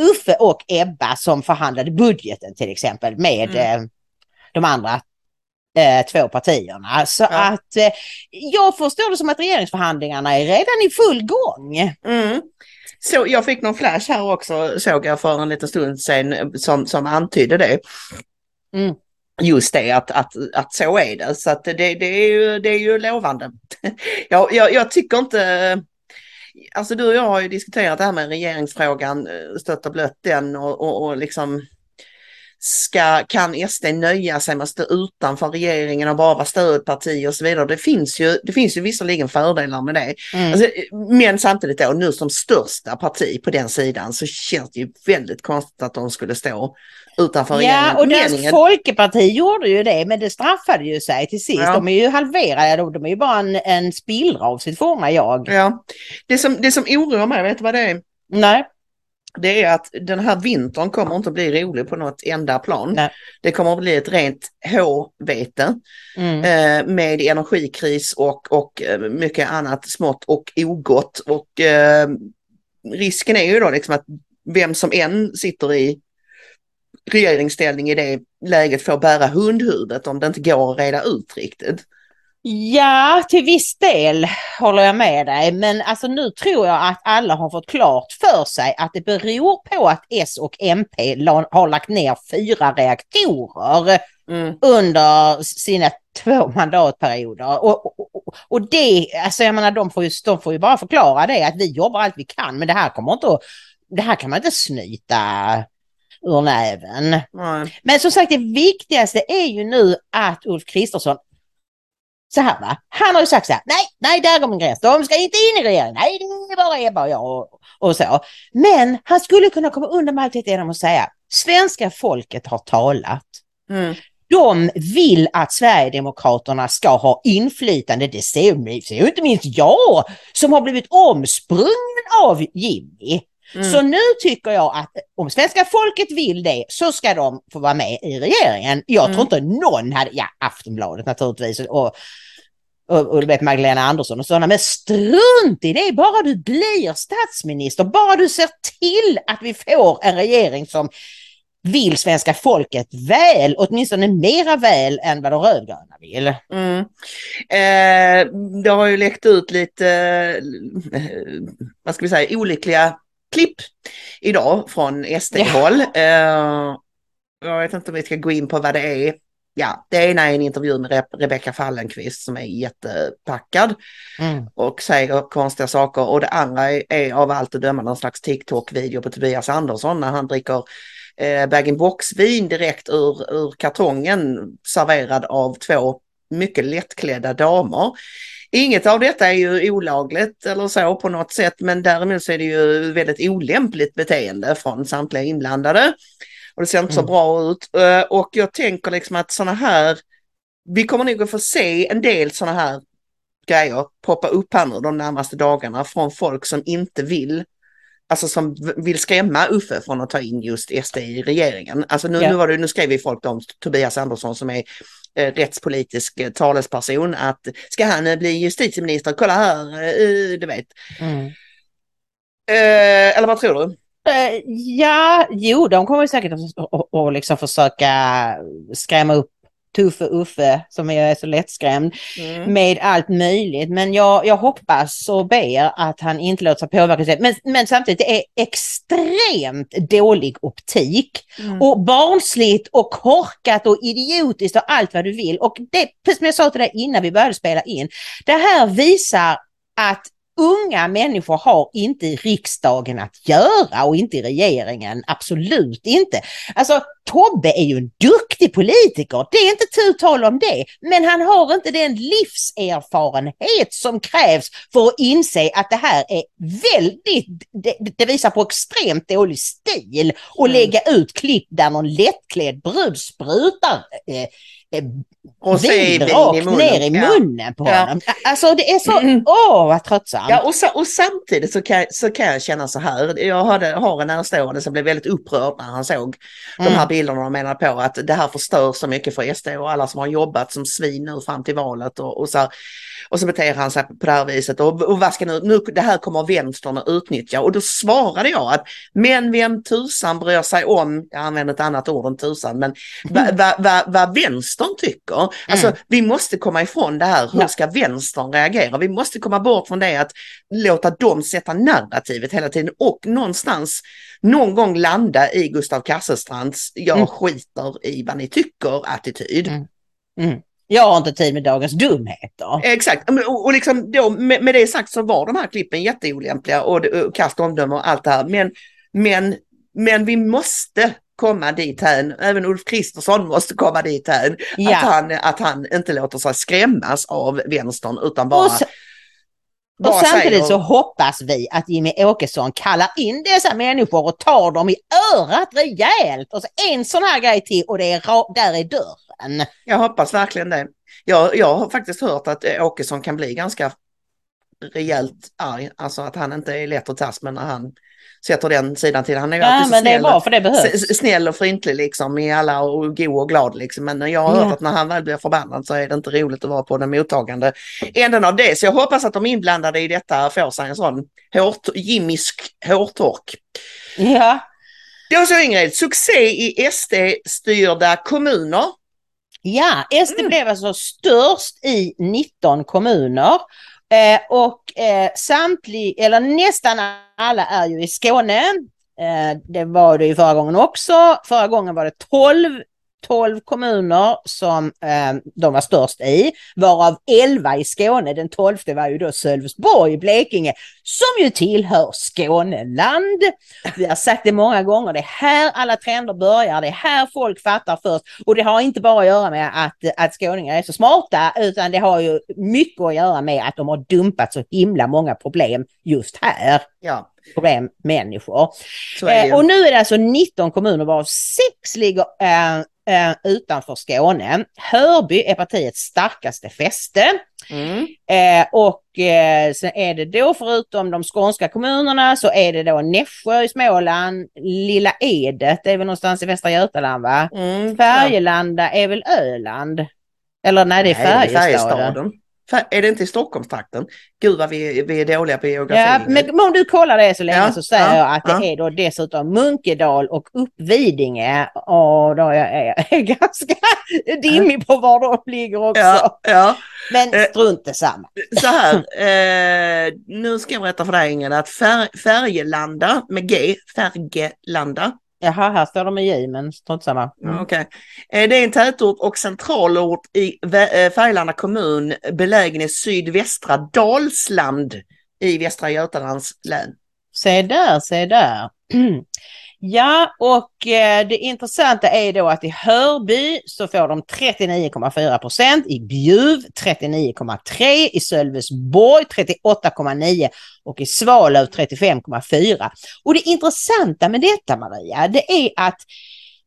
Uffe och Ebba som förhandlade budgeten till exempel med mm de andra eh, två partierna. Så ja. att eh, jag förstår det som att regeringsförhandlingarna är redan i full gång. Mm. Så jag fick någon flash här också, såg jag för en liten stund sedan, som, som antydde det. Mm. Just det, att, att, att så är det. Så att det, det, är, ju, det är ju lovande. jag, jag, jag tycker inte... Alltså du och jag har ju diskuterat det här med regeringsfrågan, eh, stött och blött den och, och, och liksom ska, kan SD nöja sig med att stå utanför regeringen och bara vara stödparti och så vidare. Det finns ju, det finns ju visserligen fördelar med det. Mm. Alltså, men samtidigt då, nu som största parti på den sidan så känns det ju väldigt konstigt att de skulle stå utanför ja, regeringen. Ja, och deras Folkeparti gjorde ju det, men det straffade ju sig till sist. Ja. De är ju halverade, de är ju bara en, en spillra av sitt forna jag. Ja, det som, det som oroar mig, vet du vad det är? Nej det är att den här vintern kommer inte bli rolig på något enda plan. Nej. Det kommer att bli ett rent H-vete mm. eh, med energikris och, och eh, mycket annat smått och ogott. Och eh, risken är ju då liksom att vem som än sitter i regeringsställning i det läget får bära hundhuvudet om det inte går att reda ut riktigt. Ja, till viss del håller jag med dig. Men alltså nu tror jag att alla har fått klart för sig att det beror på att S och MP har lagt ner fyra reaktorer mm. under sina två mandatperioder. Och, och, och, det, alltså jag menar de får, ju, de får ju bara förklara det att vi jobbar allt vi kan men det här kommer inte att, det här kan man inte snyta ur näven. Mm. Men som sagt det viktigaste är ju nu att Ulf Kristersson så här va, han har ju sagt så här, nej, nej, där går min gräns, de ska inte in i regeringen, nej, det är bara Ebba och jag och, och så. Men han skulle kunna komma undan med allt detta genom att säga, svenska folket har talat. Mm. De vill att Sverigedemokraterna ska ha inflytande, det ser, ser ju inte minst jag som har blivit omsprungen av Jimmy. Mm. Så nu tycker jag att om svenska folket vill det så ska de få vara med i regeringen. Jag mm. tror inte någon hade, ja Aftonbladet naturligtvis och, och, och du vet Magdalena Andersson och sådana, men strunt i det, bara du blir statsminister, bara du ser till att vi får en regering som vill svenska folket väl, åtminstone mera väl än vad de rödgröna vill. Mm. Eh, det har ju läckt ut lite, eh, vad ska vi säga, olyckliga klipp idag från SD-håll. Uh, jag vet inte om vi ska gå in på vad det är. Ja, det ena är en intervju med Re Rebecka Fallenkvist som är jättepackad mm. och säger konstiga saker. Och det andra är, är av allt att döma någon slags TikTok-video på Tobias Andersson när han dricker eh, bag-in-box-vin direkt ur, ur kartongen serverad av två mycket lättklädda damer. Inget av detta är ju olagligt eller så på något sätt, men däremot så är det ju väldigt olämpligt beteende från samtliga inblandade. och det ser inte så Mm. bra ut. Eh, Och jag tänker liksom att sådana här, vi kommer nog att få se en del sådana här grejer poppa upp här nu de närmaste dagarna från folk som inte vill Alltså som vill skrämma Uffe från att ta in just SD i regeringen. Alltså nu, Ja. nu, var det, nu skrev vi folk om Tobias Andersson som är rättspolitisk eh, talesperson att ska han eh, bli justitieminister, kolla här, eh, du vet. Mm. Eh, eller vad tror du? Eh, Ja, jo, de kommer säkert att och, och liksom försöka skrämma upp Tuffe Uffe som är så lättskrämd Mm. med allt möjligt. Men jag, jag hoppas och ber att han inte låter sig påverkas. Men, men samtidigt, det är extremt dålig optik Mm. och barnsligt och korkat och idiotiskt och allt vad du vill. Och det, precis som jag sa till dig innan vi började spela in, det här visar att unga människor har inte i riksdagen att göra och inte i regeringen, absolut inte. Alltså Tobbe är ju en duktig politiker, det är inte tu tal om det, men han har inte den livserfarenhet som krävs för att inse att det här är väldigt, det, det visar på extremt dålig stil att Mm. lägga ut klipp där någon lättklädd brud sprutar eh, Och se vin vin i rakt munnen. ner i munnen på Ja. honom. Alltså det är så, åh vad tröttsamt. Ja, och, sa- och samtidigt så kan, så kan jag känna så här. Jag hade, har en närstående som blev väldigt upprörd när han såg Mm. de här bilderna och menade på att det här förstör så mycket för SD och alla som har jobbat som svin nu fram till valet och, och så här. Och så beter han sig på det här viset och, och vad ska nu, nu, det här kommer vänstern att utnyttja. Och då svarade jag att men vem tusan bryr sig om, jag använder ett annat ord än tusan, men vad va, va, vad vänstern tycker. Alltså Mm. vi måste komma ifrån det här, hur ska vänstern reagera? Vi måste komma bort från det att låta dem sätta narrativet hela tiden och någonstans någon gång landa i Gustav Kasselstrands jag Mm. skiter i vad ni tycker attityd. Mm. Mm. Jag har inte tid med dagens dumheter. Exakt, och, och liksom då, med, med det sagt så var de här klippen jätteolämpliga och, och kast omdöme och allt det här. Men, men, men vi måste komma dit här. även Ulf Kristersson måste komma dit här. Ja. att, han, att han inte låter sig skrämmas av vänstern utan bara, Och s- Och bara samtidigt säger- så hoppas vi att Jimmy Åkesson kallar in dessa människor och tar dem i örat rejält. Och så en sån här grej till och det är där är dörren. Jag hoppas verkligen det. Jag, jag har faktiskt hört att eh, Åkesson kan bli ganska rejält arg. Alltså att han inte är lätt att tas med när han sätter den sidan till. Han är ju Ja, alltid så snäll, bra s- snäll och fryntlig liksom i alla och god och glad liksom. Men jag har hört Ja. att när han väl blir förbannad så är det inte roligt att vara på den mottagande änden av det. Så jag hoppas att de inblandade i detta får sig en sån hårt, jimmisk hårtork. Ja. Då så Ingrid, succé i SD-styrda kommuner. Ja, SD Mm. blev alltså störst i 19 kommuner. Eh, och eh, samtlig, eller nästan alla är ju i Skåne. Eh, det var det ju förra gången också. Förra gången var det 12, 12 kommuner som eh, de var störst i, varav 11 i Skåne. Den 12 var ju då Sölvesborg i Blekinge, som ju tillhör Skåneland. Vi har sagt det många gånger, det är här alla trender börjar, det är här folk fattar först. Och det har inte bara att göra med att, att skåningar är så smarta, utan det har ju mycket att göra med att de har dumpat så himla många problem just här. Ja, Problemmänniskor. Eh, och nu är det alltså 19 kommuner varav 6 ligger eh, eh, utanför Skåne. Hörby är partiets starkaste fäste. Mm. Eh, och eh, sen är det då förutom de skånska kommunerna så är det då Nässjö i Småland, Lilla Edet det är väl någonstans i Västra Götaland va? Mm, Färgelanda är väl Öland? Eller Nej, det är Färjestaden. Är det inte i Stockholmstrakten? Gud vad vi, vi är dåliga på geografi. Ja, men om du kollar det så länge Ja, så säger ja, jag att det ja. är då dessutom Munkedal och Uppvidinge och då är jag är ganska dimmig på var de ligger också. Men Eh, strunt samma. Så här, eh, nu ska jag berätta för dig Ingrid att fär, Färgelanda med G, Färgelanda, Jaha, här står de med J men strunt samma. Mm. okej. Eh, det är en tätort och centralort i eh, Färgelanda kommun belägen i sydvästra Dalsland i Västra Götalands län. Se där, se där. Ja, och eh, det intressanta är då att i Hörby så får de 39,4 procent, i Bjuv 39,3, i Sölvesborg 38,9 och i Svalöv 35,4. Och det intressanta med detta Maria, det är att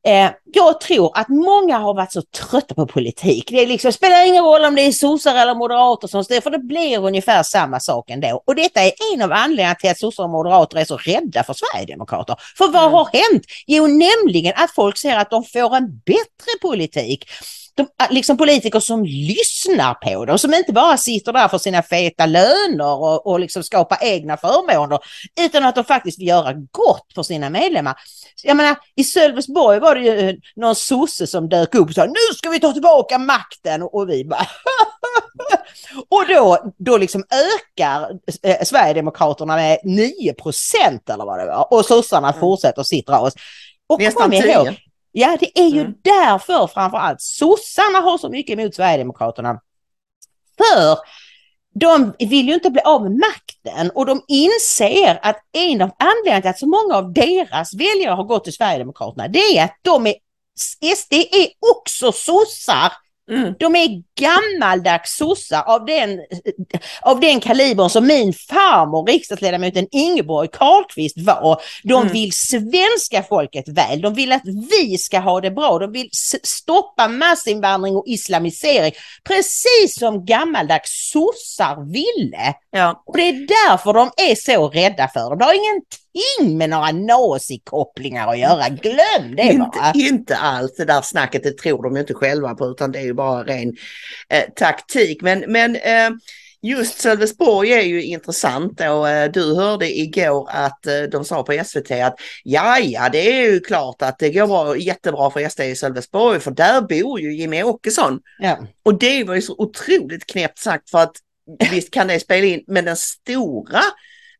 Eh, jag tror att många har varit så trötta på politik. Det är liksom, spelar ingen roll om det är sossar eller moderater som styr, för det blir ungefär samma sak ändå. Och detta är en av anledningarna till att sossar och moderater är så rädda för Sverigedemokrater. För vad har hänt? Jo, nämligen att folk ser att de får en bättre politik de, liksom politiker som lyssnar på dem, som inte bara sitter där för sina feta löner och, och liksom skapa egna förmåner, utan att de faktiskt vill göra gott för sina medlemmar. Jag menar, i Sölvesborg var det ju någon sosse som dök upp och sa nu ska vi ta tillbaka makten och vi bara Och då, då liksom ökar eh, Sverigedemokraterna med 9 procent eller vad det var och sossarna mm. fortsätter sitt ras. Och Nästan 10. Ja, det är ju mm. därför framförallt sossarna har så mycket emot Sverigedemokraterna. För de vill ju inte bli av med makten och de inser att en av anledningarna till att så många av deras väljare har gått till Sverigedemokraterna det är att de är SD är också sossar Mm. De är gammaldags sossar av den, av den kalibern som min farmor, riksdagsledamoten Ingeborg Karlqvist var. De mm. vill svenska folket väl. De vill att vi ska ha det bra. De vill stoppa massinvandring och islamisering. Precis som gammaldags sossar ville. Ja. Och det är därför de är så rädda för dem. Det har ingenting med några nazikopplingar att göra. Glöm det bara. Inte, inte alls det där snacket, det tror de inte själva på utan det är ju bara ren eh, taktik. Men, men eh, just Sölvesborg är ju intressant och eh, du hörde igår att eh, de sa på SVT att ja, ja, det är ju klart att det går bra, jättebra för SD i Sölvesborg för där bor ju Jimmy Åkesson. Ja. Och det var ju så otroligt knäppt sagt för att visst kan det spela in, men den stora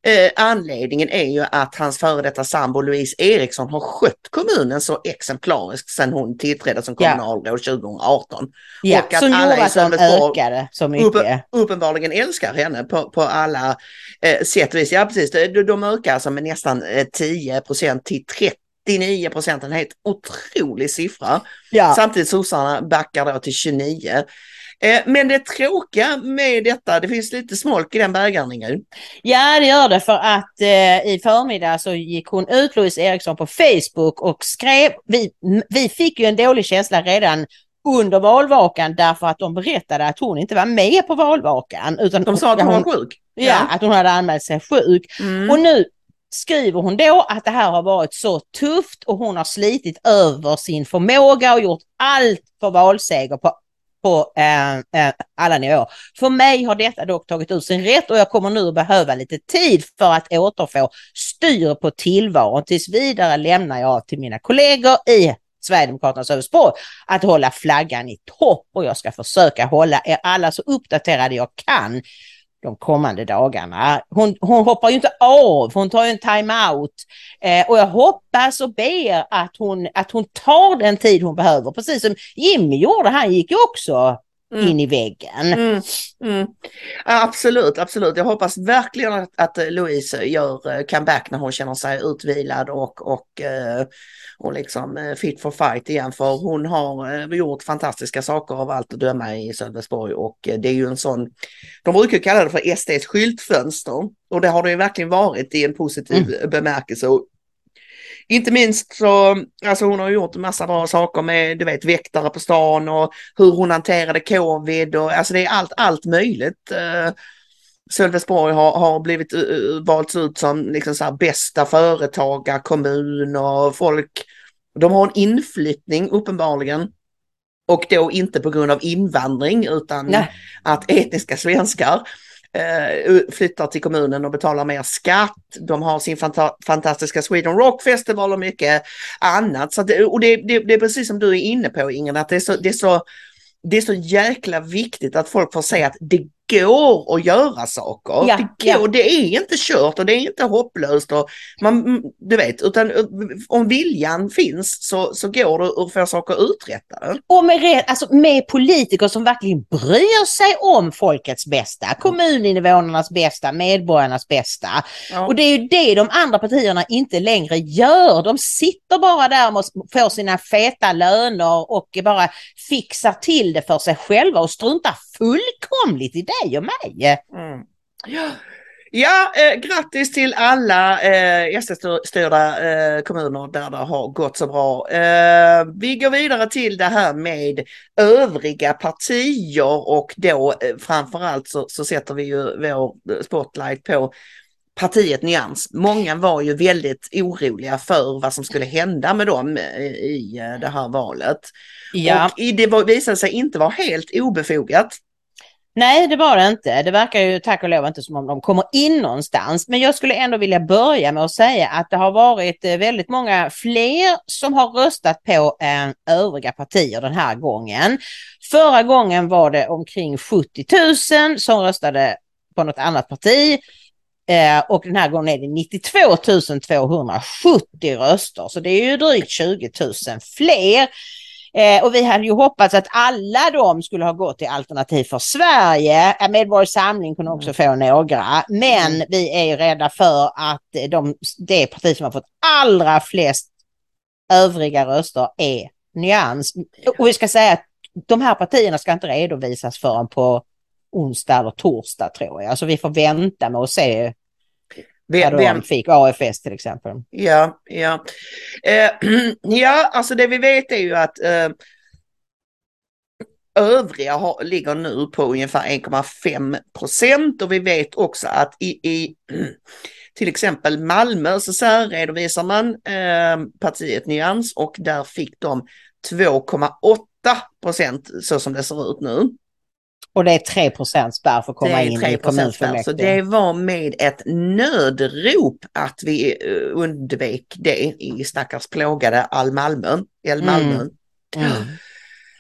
Eh, anledningen är ju att hans före detta sambo Louise Eriksson har skött kommunen så exemplariskt sedan hon tillträdde som kommunalråd ja. 2018. Ja, och att som alla gjorde att de ökade så mycket. Upp, uppenbarligen älskar henne på, på alla eh, sätt och vis. Ja, precis. De, de ökar alltså med nästan eh, 10 procent till 30 99 procent, en helt otrolig siffra. Ja. Samtidigt sossarna backar då till 29. Eh, men det tråkiga med detta, det finns lite smolk i den bägaren Ingrid. Ja det gör det för att eh, i förmiddag så gick hon ut Louise Eriksson på Facebook och skrev, vi, vi fick ju en dålig känsla redan under valvakan därför att de berättade att hon inte var med på valvakan. Utan de sa att hon var sjuk? Ja, ja, att hon hade anmält sig sjuk. Mm. Och nu skriver hon då att det här har varit så tufft och hon har slitit över sin förmåga och gjort allt för valseger på på eh, eh, alla nivåer. För mig har detta dock tagit ut sin rätt och jag kommer nu att behöva lite tid för att återfå styr på tillvaron. Tills vidare lämnar jag till mina kollegor i Sverigedemokraternas Sölvesborg att hålla flaggan i topp och jag ska försöka hålla er alla så uppdaterade jag kan de kommande dagarna. Hon, hon hoppar ju inte av, hon tar ju en time-out. Eh, och jag hoppas och ber att hon, att hon tar den tid hon behöver, precis som Jimmy gjorde, han gick ju också Mm. in i väggen. Mm. Mm. Absolut, absolut. Jag hoppas verkligen att, att Louise gör eh, comeback när hon känner sig utvilad och, och, eh, och liksom eh, fit for fight igen. För hon har gjort fantastiska saker av allt att döma i Sölvesborg och det är ju en sån, de brukar kalla det för SDs skyltfönster och det har det ju verkligen varit i en positiv mm. bemärkelse. Inte minst så, alltså hon har gjort en massa bra saker med, du vet, väktare på stan och hur hon hanterade covid och alltså det är allt, allt möjligt. Uh, Sölvesborg har, har blivit uh, valts ut som liksom så här bästa företagarkommun och folk, de har en inflyttning uppenbarligen. Och då inte på grund av invandring utan Nej. att etniska svenskar Eh, flyttar till kommunen och betalar mer skatt. De har sin fanta fantastiska Sweden Rock Festival och mycket annat. Så det, och det, det, det, är precis som du är inne på Ingen, att det är så, det är så det är så jäkla viktigt att folk får se att det går att göra saker. Ja, det, går, ja. det är inte kört och det är inte hopplöst. Och man, du vet, utan om viljan finns så, så går det att få saker uträttade. Och med, alltså med politiker som verkligen bryr sig om folkets bästa, kommuninvånarnas bästa, medborgarnas bästa. Ja. Och det är ju det de andra partierna inte längre gör. De sitter bara där och får sina feta löner och bara fixar till det för sig själva och struntar fullkomligt i dig och mig. Mm. Ja. Ja, eh, grattis till alla eh, SD-styrda eh, kommuner där det har gått så bra. Eh, vi går vidare till det här med övriga partier och då eh, framförallt så, så sätter vi ju vår spotlight på partiet Nyans. Många var ju väldigt oroliga för vad som skulle hända med dem i eh, det här valet. Ja. Och det visade sig inte vara helt obefogat. Nej, det var det inte. Det verkar ju tack och lov inte som om de kommer in någonstans. Men jag skulle ändå vilja börja med att säga att det har varit eh, väldigt många fler som har röstat på eh, övriga partier den här gången. Förra gången var det omkring 70 000 som röstade på något annat parti. Eh, och den här gången är det 92 270 röster, så det är ju drygt 20 000 fler. Eh, och vi hade ju hoppats att alla de skulle ha gått till Alternativ för Sverige. Eh, Medborgerlig Samling kunde också få några. Men vi är ju rädda för att de, det parti som har fått allra flest övriga röster är Nyans. Och vi ska säga att de här partierna ska inte redovisas förrän på onsdag eller torsdag tror jag. Så vi får vänta med att se Vem- vem- fick. AFS till exempel. Ja, ja. Eh, ja, alltså det vi vet är ju att eh, övriga har, ligger nu på ungefär 1,5 procent och vi vet också att i, i till exempel Malmö så särredovisar man eh, partiet Nyans och där fick de 2,8 procent så som det ser ut nu. Och det är 3 procent spärr för att komma in 3 i spärr, så kommunfullmäktige. det var med ett nödrop att vi eh, undvek det i stackars plågade all Malmö. El Malmö. Mm.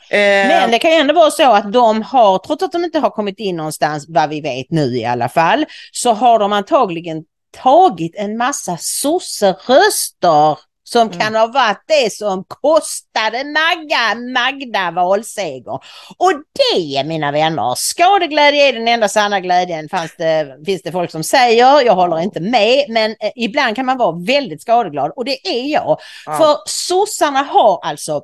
Eh, Men det kan ju ändå vara så att de har, trots att de inte har kommit in någonstans, vad vi vet nu i alla fall, så har de antagligen tagit en massa sosseröster som kan ha varit det som kostade Magga, Magda valseger. Och det, mina vänner, skadeglädje är den enda sanna glädjen, fanns det, finns det folk som säger. Jag håller inte med, men eh, ibland kan man vara väldigt skadeglad och det är jag. Ja. För sossarna har alltså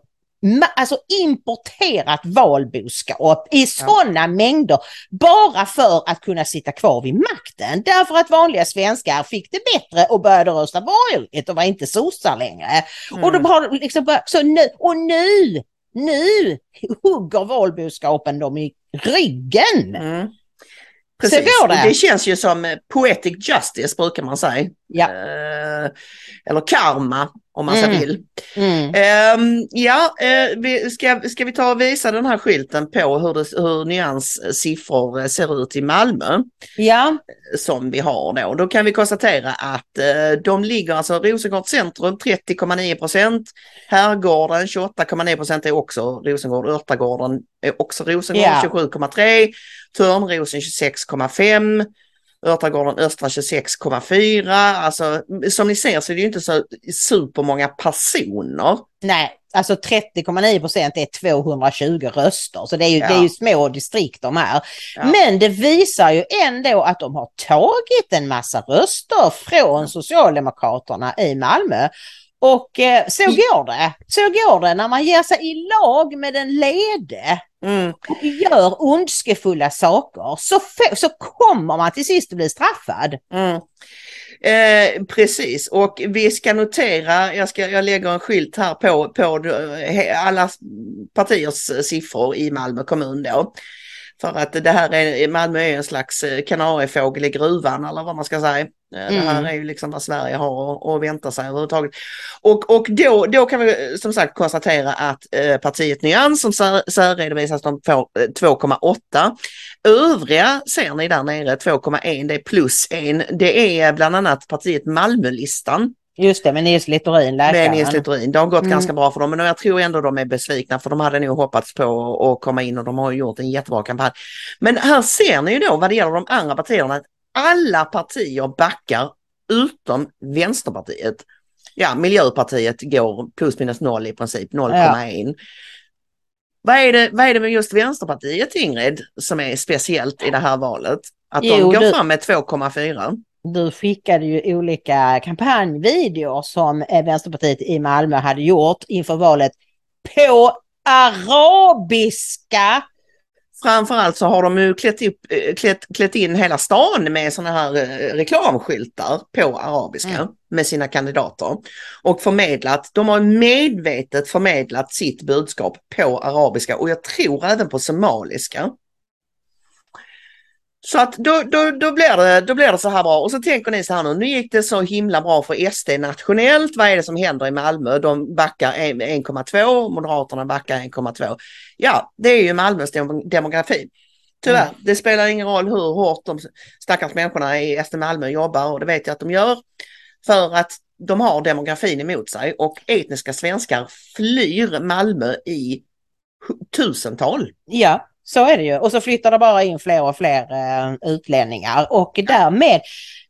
alltså importerat valboskap i sådana mängder bara för att kunna sitta kvar vid makten. Därför att vanliga svenskar fick det bättre och började rösta borgerligt och var inte sossar längre. Och de har liksom börjat, så nu, och nu, nu hugger valboskapen dem i ryggen. Precis. Så går det. det känns ju som eh, poetic justice brukar man säga. Ja. Eh, eller karma om man Mm. så vill. Mm. Ehm, ja, eh, vi, ska, ska vi ta och visa den här skylten på hur, det, hur Nyans siffror eh, ser ut i Malmö? Ja. Som vi har då. Då kan vi konstatera att eh, de ligger alltså Rosengård centrum 30,9 procent. Herrgården 28,9 procent är också Rosengård. Örtagården är också Rosengård Ja. 27,3. Törnrosen 26,5. Örtagården Östra 26,4. Alltså som ni ser så är det ju inte så supermånga personer. Nej, alltså 30,9 procent är 220 röster. Så det är ju, Ja. det är ju små distrikt de här. Ja. Men det visar ju ändå att de har tagit en massa röster från Socialdemokraterna i Malmö. Och eh, så går det. Så går det när man ger sig i lag med den lede Mm. och gör ondskefulla saker så, så kommer man till sist att bli straffad. Mm. Eh, precis och vi ska notera, jag, ska, jag lägger en skylt här på, på eh, alla partiers siffror i Malmö kommun då. För att det här är, Malmö är en slags eh, kanariefågel i gruvan eller vad man ska säga. Eh, Det här Mm. är ju liksom vad Sverige har att- vänta sig överhuvudtaget. Och, och då, då kan vi eh, som sagt konstatera att eh, partiet Nyans som sär- särredovisas de får eh, 2,8. Övriga ser ni där nere 2,1 det är plus en. Det är bland annat partiet Malmölistan Just det, med Nils Littorin, med läkaren. Nils Littorin. Det har gått Mm. ganska bra för dem men jag tror ändå de är besvikna för de hade nog hoppats på att komma in och de har gjort en jättebra kampanj. Men här ser ni ju då vad det gäller de andra partierna att alla partier backar utom Vänsterpartiet. Ja, Miljöpartiet går plus minus noll i princip, 0,1. Vad, är det, vad är det med just Vänsterpartiet Ingrid som är speciellt i det här valet? Att de Jo, går du- fram med 2,4? Du skickade ju olika kampanjvideor som eh, Vänsterpartiet i Malmö hade gjort inför valet på arabiska. framförallt så har de ju klätt, upp, eh, klätt, klätt in hela stan med sådana här eh, reklamskyltar på arabiska Mm. med sina kandidater. Och förmedlat, de har medvetet förmedlat sitt budskap på arabiska och jag tror även på somaliska. Så att då, då, då, blir det, då blir det så här bra. Och så tänker ni så här nu, nu gick det så himla bra för SD nationellt. Vad är det som händer i Malmö? De backar en- 1,2, Moderaterna backar 1,2. Ja, det är ju Malmös dem- demografi. Tyvärr, Mm. det spelar ingen roll hur hårt de stackars människorna i SD Malmö jobbar och det vet jag att de gör. För att de har demografin emot sig och etniska svenskar flyr Malmö i tusental. Ja, så är det ju. Och så flyttar det bara in fler och fler eh, utlänningar och därmed,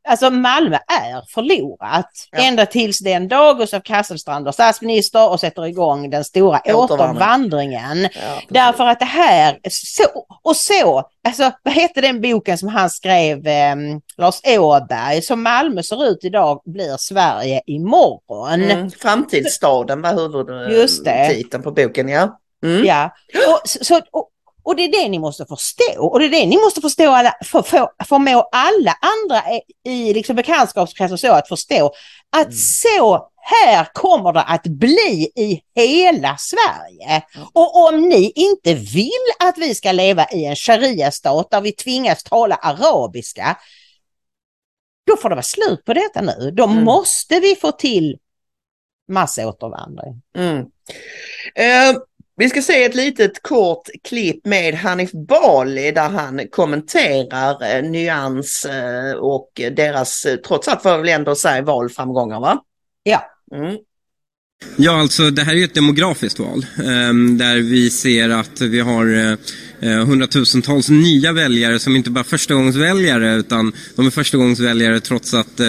alltså Malmö är förlorat. Ända tills den dag Gustav Kasselstrand är statsminister och sätter igång den stora Återvandring. återvandringen. Därför att det här, så, och så, alltså vad hette den boken som han skrev, eh, Lars Åberg, som Malmö ser ut idag blir Sverige imorgon. Mm. Framtidsstaden var huvudtiteln på boken, ja. Mm. Ja, och, så, och, och det är det ni måste förstå. Och det är det ni måste förstå, alla, för, för, förmå alla andra i, liksom bekantskapskretsen så att förstå att så här kommer det att bli i hela Sverige. Och om ni inte vill att vi ska leva i en sharia-stat där vi tvingas tala arabiska, då får det vara slut på detta nu. Då måste vi få till massåtervandring. Mm. Eh, vi ska se ett litet kort klipp med Hanif Bali där han kommenterar eh, Nyans eh, och deras, eh, trots allt får jag väl ändå säga, valframgångar va? Ja. Mm. Ja, alltså det här är ju ett demografiskt val eh, där vi ser att vi har eh, hundratusentals nya väljare som inte bara är förstagångsväljare utan de är förstagångsväljare trots att, eh,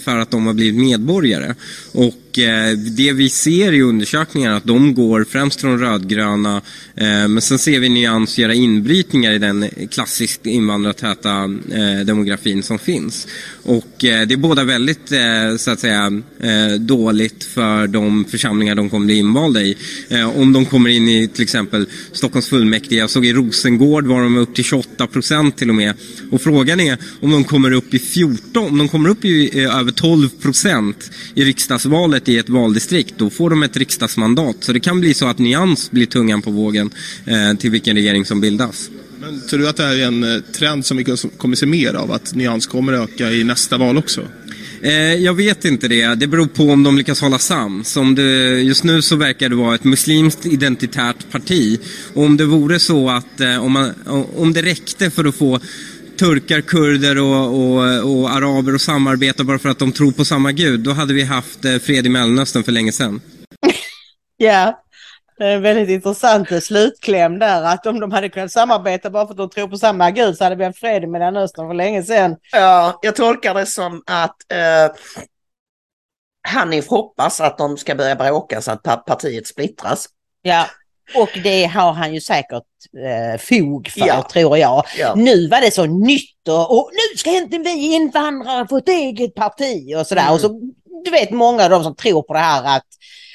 för att de har blivit medborgare. Och eh, det vi ser i undersökningarna att de går främst från rödgröna eh, men sen ser vi Nyans göra inbrytningar i den klassiskt invandrartäta eh, demografin som finns. Och eh, det är båda väldigt eh, så att säga eh, dåligt för de församlingar de kommer bli invalda i. Eh, om de kommer in i till exempel Stockholms fullmäktige. Jag såg i Rosengård var de upp till 28 procent till och med. Och frågan är om de kommer upp i 14, om de kommer upp i över 12 procent i riksdagsvalet i ett valdistrikt. Då får de ett riksdagsmandat. Så det kan bli så att Nyans blir tungan på vågen eh, till vilken regering som bildas. Men tror du att det här är en eh, trend som vi kommer se mer av? Att nyans kommer öka i nästa val också? Eh, jag vet inte det. Det beror på om de lyckas hålla sams. Om det, just nu så verkar det vara ett muslimskt identitärt parti. Och om det vore så att eh, om, man, om det räckte för att få turkar, kurder och, och, och araber att samarbeta bara för att de tror på samma gud, då hade vi haft eh, fred i Mellanöstern för länge sedan. Ja, det är en väldigt intressant slutkläm där att om de hade kunnat samarbeta bara för att de tror på samma gud så hade vi haft fred i Mellanöstern för länge sedan. Ja, jag tolkar det som att eh, Hanif hoppas att de ska börja bråka så att pa- partiet splittras. Ja, och det har han ju säkert eh, fog för Ja. tror jag. Ja. Nu var det så nytt och, och nu ska inte vi invandrare få ett eget parti och sådär. Mm. Och så, du vet många av de som tror på det här att,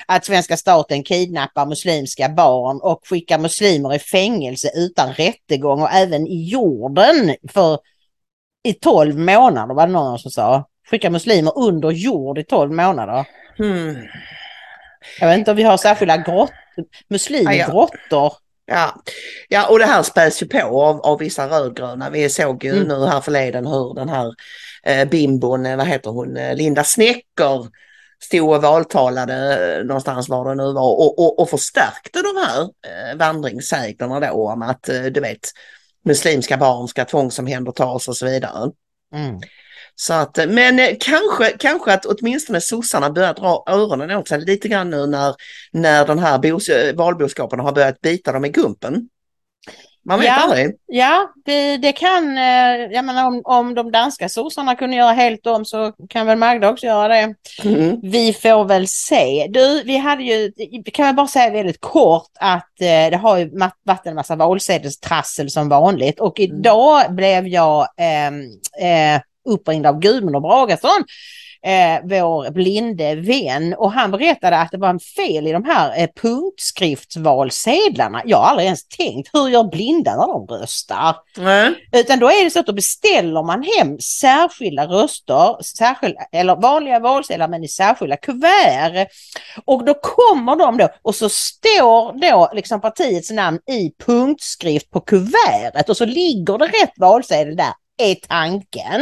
att svenska staten kidnappar muslimska barn och skickar muslimer i fängelse utan rättegång och även i jorden för i 12 månader var det någon som sa. Skicka muslimer under jord i 12 månader. Hmm. Jag vet inte om vi har särskilda grott, muslimgrottor. Ja. ja, och det här späs ju på av, av vissa rödgröna. Vi såg ju Mm. nu här förleden hur den här eh, bimbon, eh, vad heter hon, eh, Linda Snecker stod och valtalade eh, någonstans var det nu var och, och, och förstärkte de här eh, vandringssägnerna då om att eh, du vet muslimska barn ska tvångsomhändertas och så vidare. Mm. Så att, men eh, kanske, kanske att åtminstone sossarna börjar dra öronen åt sig lite grann nu när, när den här bos, eh, valboskapen har börjat bita dem i gumpen. Man vet Ja. aldrig. Ja, det, det kan, eh, jag menar om, om de danska sossarna kunde göra helt om så kan väl Magda också göra det. Mm. Vi får väl se. Du, vi hade ju, kan jag bara säga väldigt kort att det har ju varit en massa valsedelstrassel som vanligt och idag blev jag eh, eh, uppringd av Gudmund och Bragason eh, vår blinde vän och han berättade att det var en fel i de här eh, punktskriftsvalsedlarna. Jag har aldrig ens tänkt, hur gör blinda när de röstar? Mm. Utan då är det så att då beställer man hem särskilda röster, särskilda, eller vanliga valsedlar men i särskilda kuvert. Och då kommer de då och så står då liksom partiets namn i punktskrift på kuvertet och så ligger det rätt valsedel där är tanken.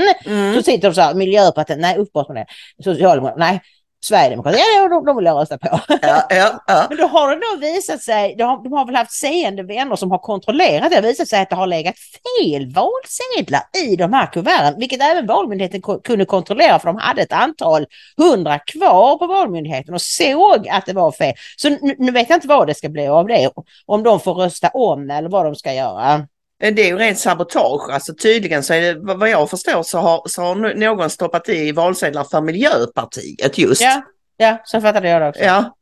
Så sitter de så här, Miljöpartiet, nej uppåt med det. Socialdemokraterna, nej. Sverigedemokraterna, ja de, de vill jag rösta på. Ja, ja, ja. Men då har det då visat sig, de har, de har väl haft seende vänner som har kontrollerat det, visat sig att det har legat fel valsedlar i de här kuverten, vilket även Valmyndigheten kunde kontrollera för de hade ett antal hundra kvar på Valmyndigheten och såg att det var fel. Så nu, nu vet jag inte vad det ska bli av det, om de får rösta om eller vad de ska göra. Det är ju rent sabotage. Alltså tydligen så är det, vad jag förstår så har, så har någon stoppat i valsedlar för Miljöpartiet just. Ja, ja så fattade jag det också. Ja.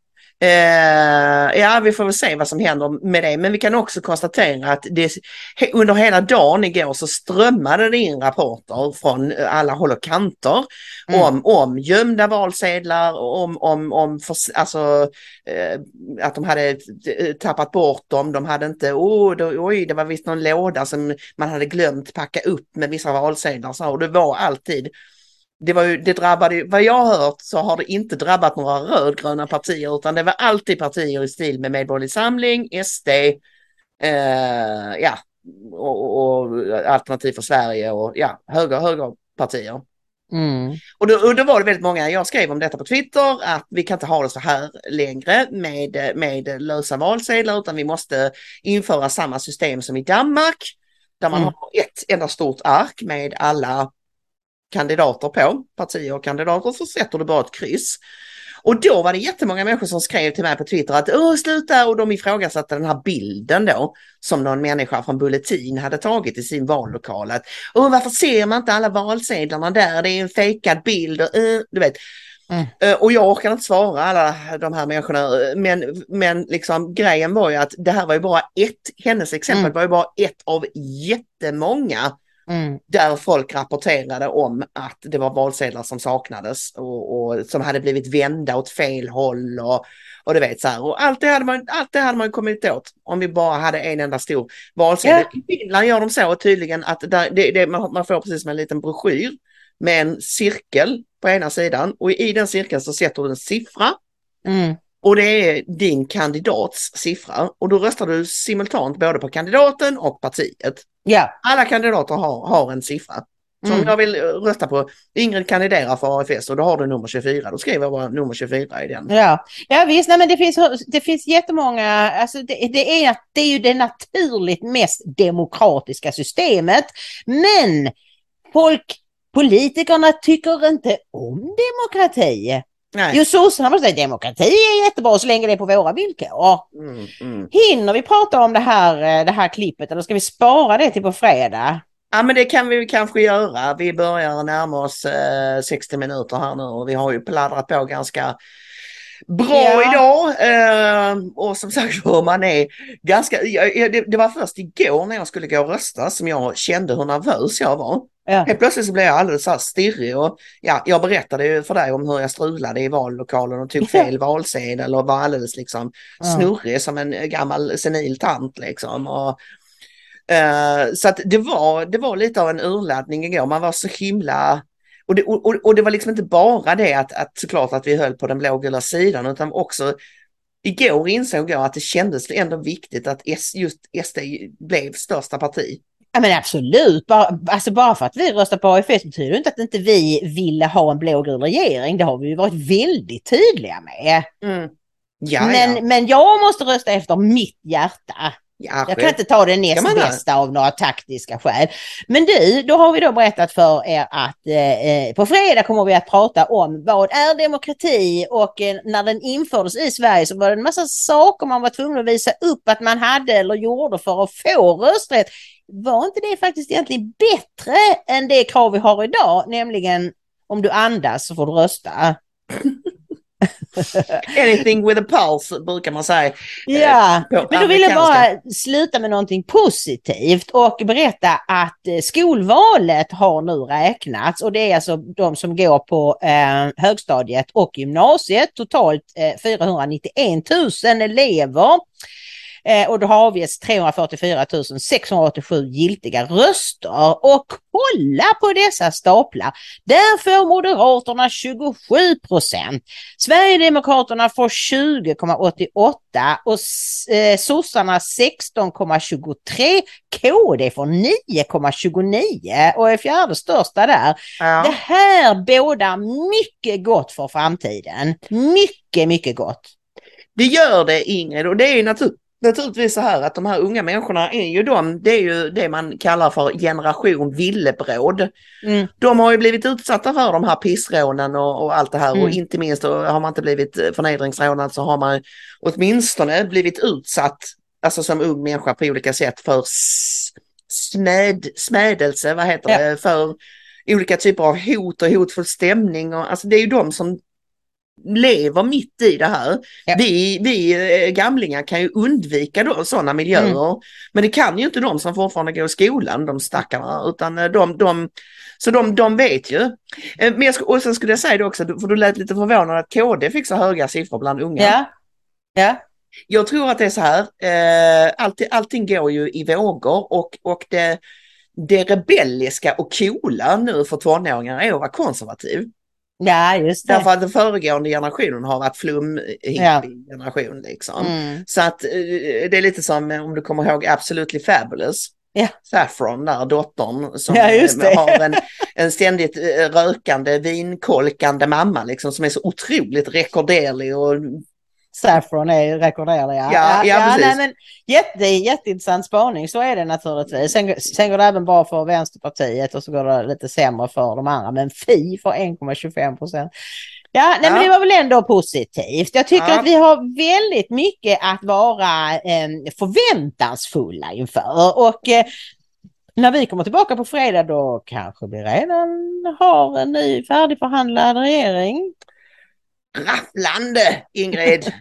Eh, ja, vi får väl se vad som händer med det. Men vi kan också konstatera att det, under hela dagen igår så strömmade det in rapporter från alla håll och kanter Mm. om, om gömda valsedlar, om, om, om förs- alltså, eh, att de hade eh, tappat bort dem. De hade inte, oh, då, oj, det var visst någon låda som man hade glömt packa upp med vissa valsedlar. Så, och det var alltid det, var ju, det drabbade, vad jag har hört så har det inte drabbat några rödgröna partier utan det var alltid partier i stil med Medborgerlig Samling, SD, eh, ja, och, och Alternativ för Sverige och ja, höger, högerpartier. Mm. Och då, och då var det väldigt många, jag skrev om detta på Twitter, att vi kan inte ha det så här längre med, med lösa valsedlar utan vi måste införa samma system som i Danmark. Där man Mm. har ett enda stort ark med alla kandidater på, partier och kandidater, så sätter du bara ett kryss. Och då var det jättemånga människor som skrev till mig på Twitter att Åh, sluta och de ifrågasatte den här bilden då som någon människa från Bulletin hade tagit i sin vallokal. Att, Åh, varför ser man inte alla valsedlarna där? Det är en fejkad bild. Och, eh, du vet. Eh, Och jag orkar inte svara alla de här människorna. eh, Men, men liksom, grejen var ju att det här var ju bara ett, hennes exempel Mm. var ju bara ett av jättemånga Mm. där folk rapporterade om att det var valsedlar som saknades och, och som hade blivit vända åt fel håll och, och du vet så här. Och allt det, hade man, allt det hade man kommit åt om vi bara hade en enda stor valsedel. I Finland gör de så tydligen att där, det, det, man får precis som en liten broschyr med en cirkel på ena sidan och i den cirkeln så sätter du en siffra Mm. och det är din kandidats siffra och då röstar du simultant både på kandidaten och partiet. Ja. Alla kandidater har, har en siffra. Så om Mm. jag vill eh, rösta på Ingrid kandiderar för AFS och då har du nummer 24, då skriver jag bara nummer 24 i den. Ja, ja visst, nej, men det finns, det finns jättemånga, alltså det, det, är, det är ju det naturligt mest demokratiska systemet. Men folk, politikerna tycker inte om demokrati. Nej. Jo, sossarna måste säga demokrati är jättebra så länge det är på våra villkor. Mm, mm. Hinner vi prata om det här, eh, det här klippet eller ska vi spara det till på fredag? Ja men det kan vi kanske göra. Vi börjar närma oss eh, 60 minuter här nu och vi har ju pladdrat på ganska bra Ja. idag. Eh, och som sagt var man är ganska, jag, det, det var först igår när jag skulle gå och rösta som jag kände hur nervös jag var. Ja. Helt plötsligt så blev jag alldeles så här stirrig och ja, jag berättade ju för dig om hur jag strulade i vallokalen och tog fel valsedel och var alldeles liksom snurrig som en gammal senil tant liksom. Och, eh, så att det var, det var lite av en urladdning igår, man var så himla och det, och, och- det var liksom inte bara det att, att såklart att vi höll på den blågula sidan utan också igår insåg jag att det kändes ändå viktigt att S, just SD blev största parti. Ja men absolut, bara, alltså bara för att vi röstar på AFS betyder det inte att inte vi ville ha en blågul regering. Det har vi ju varit väldigt tydliga med. Mm. Ja, men, ja. men jag måste rösta efter mitt hjärta. Ja, jag kan inte ta det näst bästa av några taktiska skäl. Men du, då har vi då berättat för er att eh, eh, på fredag kommer vi att prata om vad är demokrati och eh, när den infördes i Sverige så var det en massa saker man var tvungen att visa upp att man hade eller gjorde för att få rösträtt. Var inte det faktiskt egentligen bättre än det krav vi har idag, nämligen om du andas så får du rösta? Anything with a pulse brukar man säga. eh, Ja, på men då vill jag bara sluta med någonting positivt och berätta att eh, skolvalet har nu räknats och det är alltså de som går på eh, högstadiet och gymnasiet, totalt eh, 491 000 elever. Eh, och då har avgetts 344 687 giltiga röster. Och kolla på dessa staplar. Där får Moderaterna 27 procent. Sverigedemokraterna får 20,88 och eh, sossarna 16,23. KD får 9,29 och är fjärde största där. Det här bådar mycket gott för framtiden. Mycket, mycket gott. Det gör det Ingrid och det är natur naturligtvis så här att de här unga människorna är ju de, det är ju det man kallar för generation villebråd. Mm. De har ju blivit utsatta för de här pissrånen och, och allt det här och Mm. inte minst har man inte blivit eh, förnedringsrånad så har man åtminstone blivit utsatt, alltså som ung människa på olika sätt för smäd, smädelse, vad heter Ja. det, för olika typer av hot och hotfull stämning och alltså det är ju de som lever mitt i det här. Vi, vi eh, gamlingar kan ju undvika då, sådana miljöer. Mm. Men det kan ju inte de som fortfarande går i skolan, de stackarna, utan eh, de, de så de, de vet ju. Eh, Men jag, och sen skulle jag säga det också, för du lät lite förvånad att KD fick så höga siffror bland unga. Ja. Ja. Jag tror att det är så här, eh, allting, allting går ju i vågor och, och det, det rebelliska och coola nu för tonåringar är att vara konservativ. Ja, just det. Därför att den föregående generationen har varit flum Ja. liksom. Mm. Så att eh, det är lite som eh, om du kommer ihåg Absolutely Fabulous. Ja. Saffron där, dottern som Ja, eh, har en, en ständigt rökande, vinkolkande mamma liksom som är så otroligt rekorderlig och Saffron är rekorderlig. Ja, Ja, ja, precis. nej, men jätte, jätteintressant spaning, så är det naturligtvis. Sen, sen går det även bra för Vänsterpartiet och så går det lite sämre för de andra. Men Fi får 1,25 procent. Ja, nej, men Ja. det var väl ändå positivt. Jag tycker Ja. att vi har väldigt mycket att vara eh, förväntansfulla inför. Och eh, när vi kommer tillbaka på fredag då kanske vi redan har en ny färdigförhandlad regering rafflande Ingrid.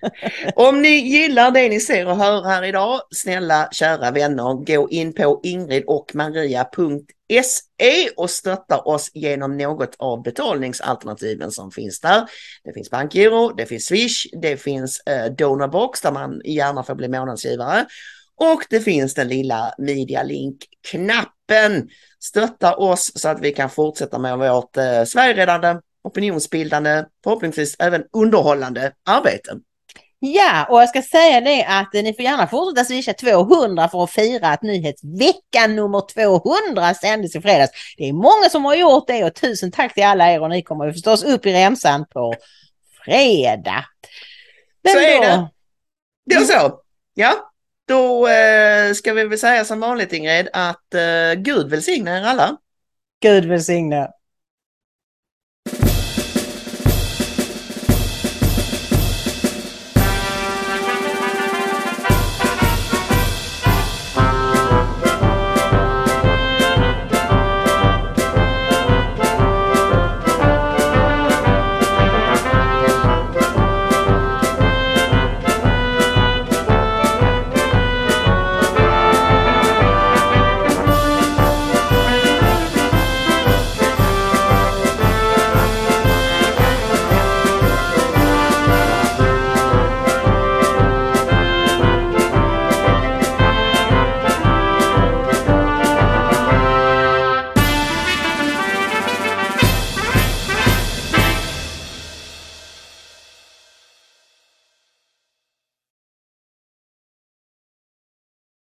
Om ni gillar det ni ser och hör här idag, snälla kära vänner, gå in på ingridochmaria.se och stötta oss genom något av betalningsalternativen som finns där. Det finns bankgiro, det finns Swish, det finns eh, Donorbox där man gärna får bli månadsgivare och det finns den lilla Media Link-knappen. Stötta oss så att vi kan fortsätta med vårt eh, Sverigeräddande, opinionsbildande, förhoppningsvis även underhållande arbete. Ja, och jag ska säga det att eh, ni får gärna fortsätta swisha 200 för att fira att nyhetsveckan nummer 200 sändes i fredags. Det är många som har gjort det och tusen tack till alla er och ni kommer förstås upp i remsan på fredag. Men Så är då- det. Det är så. Ja, då eh, ska vi väl säga som vanligt Ingrid att eh, Gud välsigne er alla. Gud välsigne.